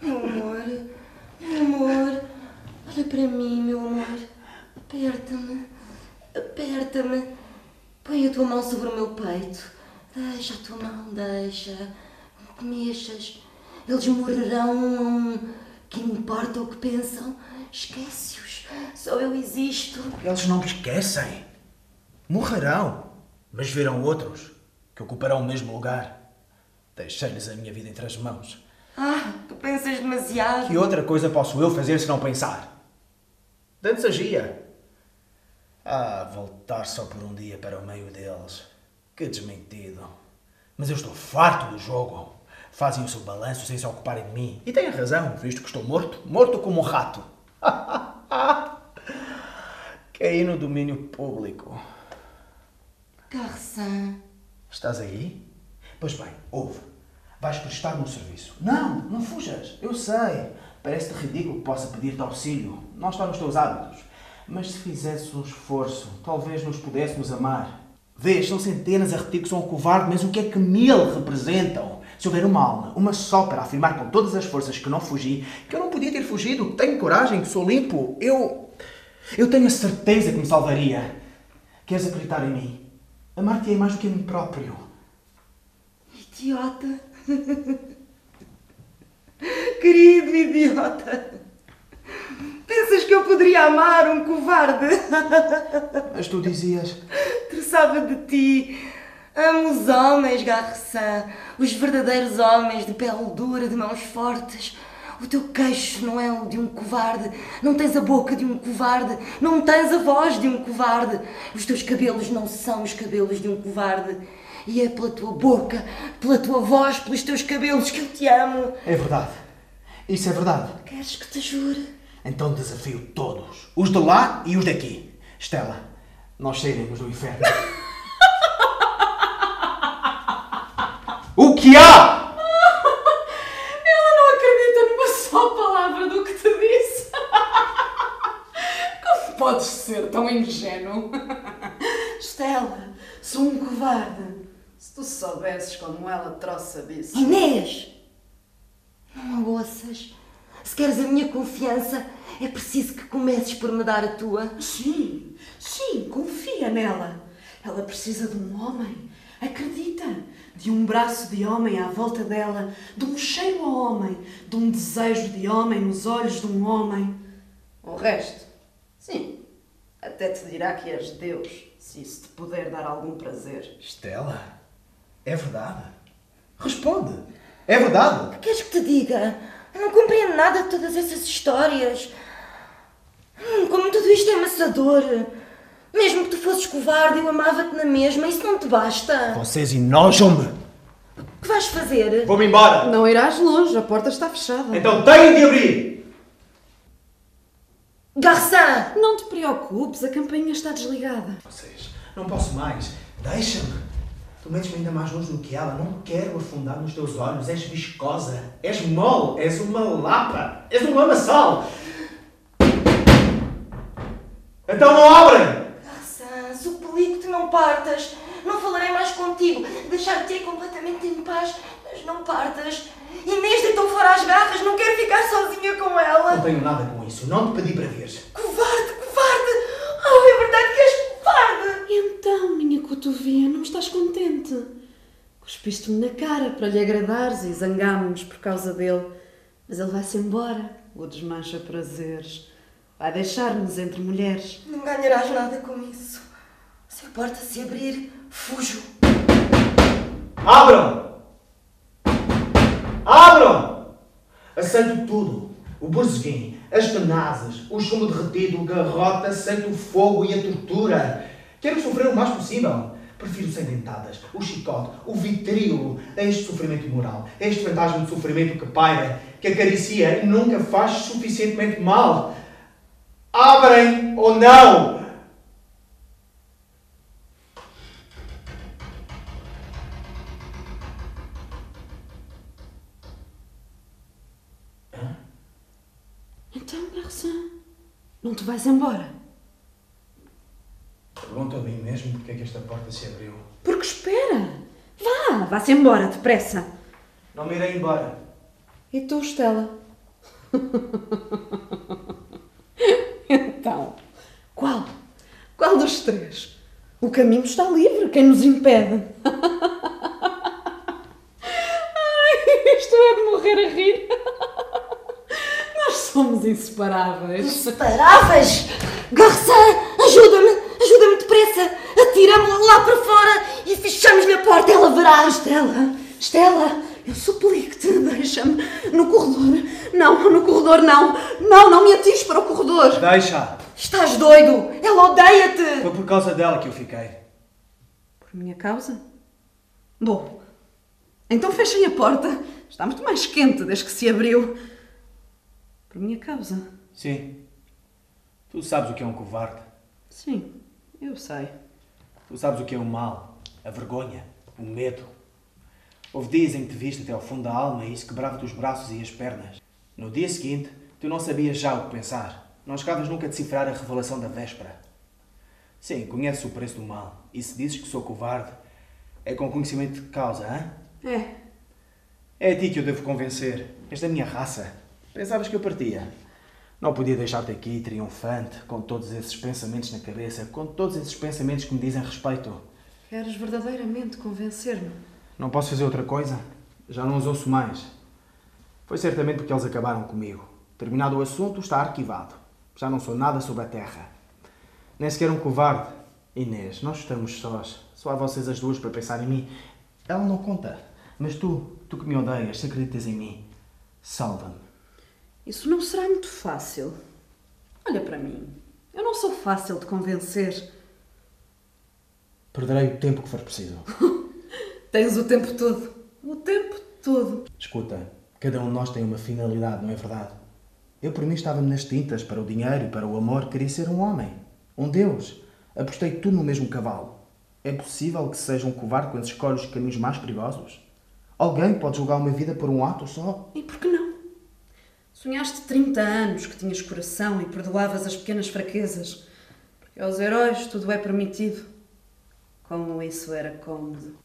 Speaker 7: Meu amor, meu amor, olha para mim, meu amor. Aperta-me, aperta-me. Põe a tua mão sobre o meu peito. Deixa a tua mão, deixa. Não te mexas. Eles morrerão. Que importa o que pensam? Esquece-os. Só eu existo.
Speaker 4: Eles não me esquecem. Morrerão. Mas verão outros que ocuparão o mesmo lugar. Deixei-lhes a minha vida entre as mãos.
Speaker 7: Ah, tu pensas demasiado.
Speaker 4: Que outra coisa posso eu fazer se não pensar? Dantes agia. Ah, voltar só por um dia para o meio deles. Que desmentido. Mas eu estou farto do jogo. Fazem o seu balanço sem se ocuparem de mim. E têm razão, visto que estou morto. Morto como um rato. Caí no domínio público.
Speaker 7: Garçom.
Speaker 4: Estás aí? Pois bem, ouve. Vais prestar-me um serviço. Não, não fujas. Eu sei. Parece-te ridículo que possa pedir-te auxílio. Não está nos teus hábitos. Mas se fizesses um esforço, talvez nos pudéssemos amar. Vês, são centenas a repetir que sou um covarde, mas o que é que mil representam? Se houver uma alma, uma só para afirmar com todas as forças que não fugi, que eu não podia ter fugido, que tenho coragem, que sou limpo, eu. Eu tenho a certeza que me salvaria. Queres acreditar em mim? Amar-te-ei mais do que a mim próprio.
Speaker 7: Idiota. Querido idiota. Pensas que eu poderia amar um covarde?
Speaker 4: Mas tu dizias.
Speaker 7: Interessava de ti. Amo os homens, Garçã. Os verdadeiros homens de pele dura, de mãos fortes. O teu queixo não é o de um covarde. Não tens a boca de um covarde. Não tens a voz de um covarde. Os teus cabelos não são os cabelos de um covarde. E é pela tua boca, pela tua voz, pelos teus cabelos que eu te amo.
Speaker 4: É verdade. Isso é verdade.
Speaker 7: Queres que te jure?
Speaker 4: Então desafio todos. Os de lá e os daqui. Estela, nós sairemos do inferno. o que há?
Speaker 6: Ela não acredita numa só palavra do que te disse. Como podes ser tão ingênuo? Estela, sou um covarde. Se tu soubesses como ela troça disso.
Speaker 7: Inês! Não a ouças. Se queres a minha confiança, é preciso que comeces por me dar a tua.
Speaker 6: Sim, sim, confia nela. Ela precisa de um homem. Acredita. De um braço de homem à volta dela, de um cheiro a homem, de um desejo de homem nos olhos de um homem. O resto, sim, até te dirá que és Deus, se isso te puder dar algum prazer.
Speaker 4: Estela, é verdade. Responde. É verdade.
Speaker 7: Queres que te diga? Eu não compreendo nada de todas essas histórias. Hum, Como tudo isto é amassador. Mesmo que tu fosses covarde, eu amava-te na mesma. Isso não te basta.
Speaker 4: Vocês enojam-me.
Speaker 7: O que vais fazer?
Speaker 4: Vou-me embora.
Speaker 6: Não irás longe, a porta está fechada.
Speaker 4: Então têm de abrir.
Speaker 7: Garçom!
Speaker 6: Não te preocupes, a campainha está desligada.
Speaker 4: Vocês, não posso mais. Deixa-me. Tu metes-me ainda mais longe do que ela. Não quero afundar nos teus olhos. És viscosa. És mole. És uma lapa. És um lamaçal. Então não abrem.
Speaker 7: Garçom, suplico-te não partas. Não falarei mais contigo. Deixar-te ir completamente em paz. Mas não partas. Inês deitou fora as garras. Não quero ficar sozinha com
Speaker 4: Não
Speaker 7: ela.
Speaker 4: tenho nada com isso. Não te pedi para veres.
Speaker 7: Covarde, covarde! Oh, é verdade que és covarde!
Speaker 6: Então, minha cotovia, não estás contente? Cuspiste-me na cara para lhe agradares e zangámos-nos por causa dele. Mas ele vai-se embora, o desmancha prazeres. Vai deixar-nos entre mulheres.
Speaker 7: Não ganharás nada com isso. Se a porta se abrir, fujo.
Speaker 4: Abram! Abram! Aceito tudo. O Borzeguim, as tenazes, o chumbo derretido, o garrote, aceito o fogo e a tortura. Quero sofrer o mais possível. Prefiro sem dentadas, o chicote, o vitríolo, a este sofrimento moral, a este fantasma de sofrimento que paira, que acaricia e nunca faz suficientemente mal. Abrem ou não!
Speaker 6: Não te vais embora?
Speaker 4: Pergunto a mim mesmo porque é que esta porta se abriu.
Speaker 6: Porque espera! Vá, vá-se embora, depressa!
Speaker 4: Não me irei embora.
Speaker 6: E tu, Estela? então, qual? Qual dos três? O caminho está livre, quem nos impede? Ai, isto é de morrer a rir. Somos inseparáveis.
Speaker 7: Inseparáveis! Garçom, ajuda-me! Ajuda-me depressa! Atira-me-la lá para fora e fechamos-lhe a porta, ela verá!
Speaker 6: Estela, Estela, eu suplico-te, deixa-me no corredor. Não, no corredor não. Não, não me atires para o corredor.
Speaker 4: Deixa!
Speaker 7: Estás doido? Ela odeia-te!
Speaker 4: Foi por causa dela que eu fiquei.
Speaker 6: Por minha causa? Bom, então fechem a porta. Está muito mais quente desde que se abriu. Por minha causa?
Speaker 4: Sim. Tu sabes o que é um covarde.
Speaker 6: Sim, eu sei.
Speaker 4: Tu sabes o que é o mal, a vergonha, o medo. Houve dias em que te viste até ao fundo da alma e isso quebrava-te os braços e as pernas. No dia seguinte, tu não sabias já o que pensar. Não chegavas nunca a decifrar a revelação da véspera. Sim, conheces o preço do mal. E se dizes que sou covarde, é com conhecimento de causa, hã?
Speaker 6: É,
Speaker 4: É a ti que eu devo convencer. És da minha raça. Pensavas que eu partia. Não podia deixar-te aqui, triunfante, com todos esses pensamentos na cabeça, com todos esses pensamentos que me dizem respeito.
Speaker 6: queres verdadeiramente convencer-me?
Speaker 4: Não posso fazer outra coisa? Já não os ouço mais. Foi certamente porque eles acabaram comigo. Terminado o assunto, está arquivado. Já não sou nada sobre a terra. Nem sequer um covarde. Inês, nós estamos sós. Só há vocês as duas para pensar em mim. Ela não conta. Mas tu, tu que me odeias, se acreditas em mim, salva-me.
Speaker 6: Isso não será muito fácil. Olha para mim. Eu não sou fácil de convencer.
Speaker 4: Perderei o tempo que for preciso.
Speaker 6: Tens o tempo todo. O tempo todo.
Speaker 4: Escuta, cada um de nós tem uma finalidade, não é verdade? Eu, por mim, estava nas tintas para o dinheiro e para o amor. Queria ser um homem, um Deus. Apostei tudo no mesmo cavalo. É possível que seja um covarde quando escolhe os caminhos mais perigosos? Alguém pode julgar uma vida por um ato só?
Speaker 6: E por que não? Sonhaste 30 anos que tinhas coração e perdoavas as pequenas fraquezas. Porque aos heróis tudo é permitido. Como isso era cômodo.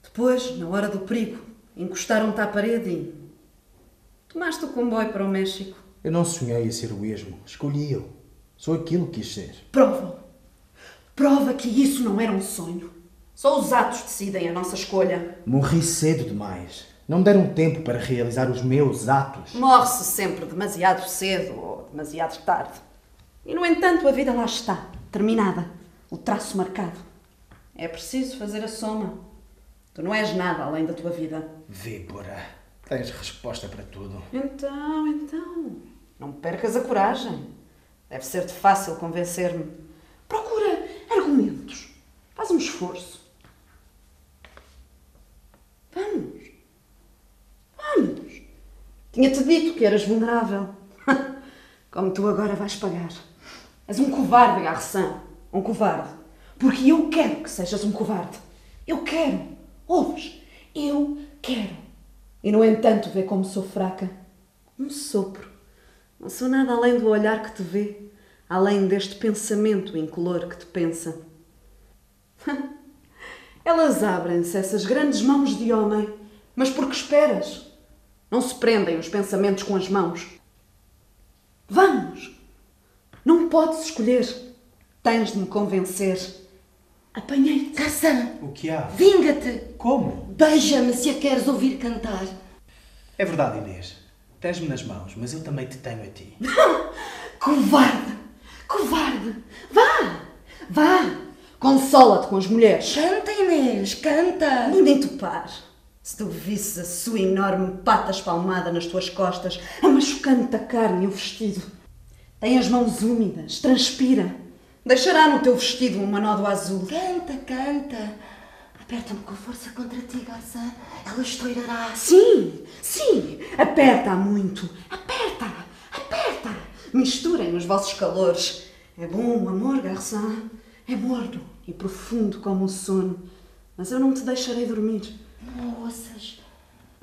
Speaker 6: Depois, na hora do perigo, encostaram-te à parede e. Tomaste o comboio para o México.
Speaker 4: Eu não sonhei esse heroísmo. Escolhi eu. Sou aquilo que quis ser.
Speaker 6: Prova! Prova que isso não era um sonho. Só os atos decidem a nossa escolha.
Speaker 4: Morri cedo demais. Não me deram tempo para realizar os meus atos.
Speaker 6: Morre-se sempre demasiado cedo ou demasiado tarde. E, no entanto, a vida lá está, terminada. O traço marcado. É preciso fazer a soma. Tu não és nada além da tua vida.
Speaker 4: Víbora, tens resposta para tudo.
Speaker 6: Então, então. Não percas a coragem. Deve ser-te fácil convencer-me. Procura argumentos. Faz um esforço. Vamos. Vamos. Tinha-te dito que eras vulnerável. Como tu agora vais pagar. És um covarde, Garçom. Um covarde. Porque eu quero que sejas um covarde. Eu quero. Ouves? Eu quero. E no entanto, vê como sou fraca. Um sopro. Não sou nada além do olhar que te vê, além deste pensamento incolor que te pensa. Elas abrem-se, essas grandes mãos de homem, mas por que esperas? Não se prendem os pensamentos com as mãos. Vamos! Não podes escolher. Tens de me convencer. Apanhei-te.
Speaker 7: Garçom,
Speaker 4: O que há?
Speaker 7: vinga-te!
Speaker 4: Como?
Speaker 7: Beija-me se a queres ouvir cantar.
Speaker 4: É verdade, Inês. Tens-me nas mãos, mas eu também te tenho a ti.
Speaker 6: Covarde! Covarde! Vá! Vá! Consola-te com as mulheres.
Speaker 7: Canta, Inês, canta!
Speaker 6: E nem topar. Se tu visses a sua enorme pata espalmada nas tuas costas, a machucante da carne e o vestido. Tem as mãos úmidas, transpira. Deixará no teu vestido uma nódoa azul.
Speaker 7: Canta, canta. Aperta-me com força contra ti, garça. Ela estourará.
Speaker 6: Sim, sim. Aperta muito. Aperta, aperta. Misturem os vossos calores. É bom o amor, garçom. É morno e profundo como o sono. Mas eu não te deixarei dormir.
Speaker 7: Não ouças.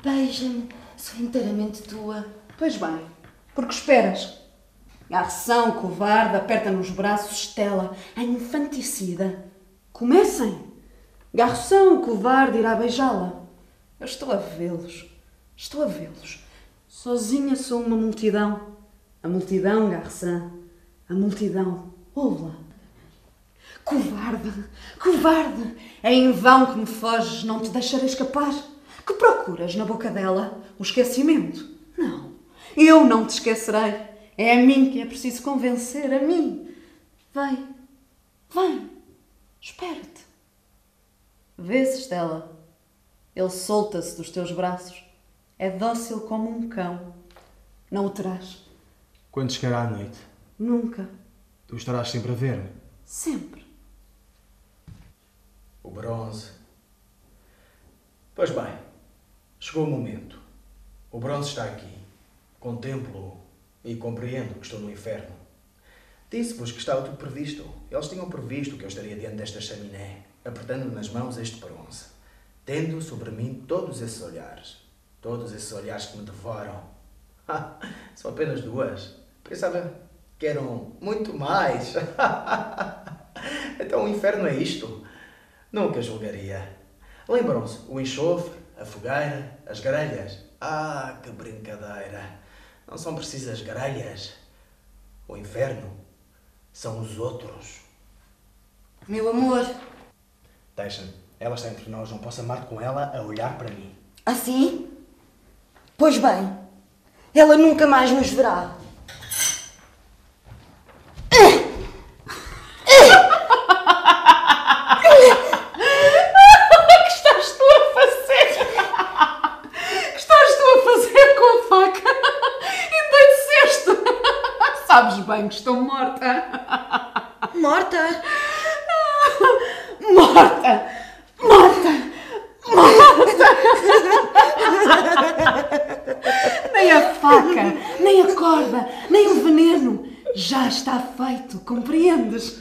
Speaker 7: Beija-me. Sou inteiramente tua.
Speaker 6: Pois bem, porque esperas? Garção, covarde, aperta nos braços Estela, a infanticida. Comecem! Garção, covarde, irá beijá-la. Eu estou a vê-los, estou a vê-los. Sozinha sou uma multidão. A multidão, garçã, a multidão. Ouve-la. Covarde, covarde! É em vão que me foges, não te deixarei escapar. Que procuras na boca dela? O esquecimento? Não, eu não te esquecerei. É a mim que é preciso convencer, a mim. Vem, vem, espera-te. Vês, Estela? Ele solta-se dos teus braços. É dócil como um cão. Não o terás.
Speaker 4: Quando chegará a noite,
Speaker 6: Nunca.
Speaker 4: tu estarás sempre a ver-me.
Speaker 6: Sempre.
Speaker 4: O bronze. Pois bem, chegou o momento. O bronze está aqui. Contemplo-o e compreendo que estou no inferno. Disse-vos que estava tudo previsto. Eles tinham previsto que eu estaria diante desta chaminé, apertando nas mãos este bronze, tendo sobre mim todos esses olhares. Todos esses olhares que me devoram. Ah, são apenas duas. Pensava que eram muito mais. então o inferno é isto? Nunca julgaria. Lembram-se o enxofre, a fogueira, as grelhas? Ah, que brincadeira! Não são precisas grelhas. O inferno são os outros.
Speaker 7: Meu amor.
Speaker 4: Deixa-me. Ela está entre nós. Não posso amar-te com ela a olhar para mim.
Speaker 7: Assim? Pois bem, ela nunca mais nos verá.
Speaker 6: que estás tu a fazer? que estás tu a fazer com a faca? Endoideceste! Sabes bem que estou morta.
Speaker 7: Morta?
Speaker 6: Morta! Morta! Morta! nem a faca, nem a corda, nem o veneno. Já está feito, compreendes?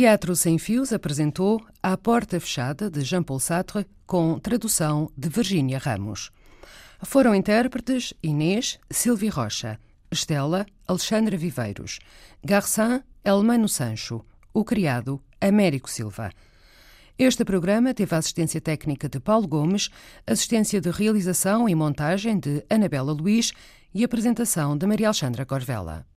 Speaker 1: Teatro Sem Fios apresentou A Porta Fechada, de Jean-Paul Sartre, com tradução de Virgínia Ramos. Foram intérpretes Inês, Silvia Rocha, Estela, Alexandra Viveiros, Garçan, Elmano Sancho, o criado, Américo Silva. Este programa teve a assistência técnica de Paulo Gomes, assistência de realização e montagem de Anabela Luiz e apresentação de Maria Alexandra Corvella.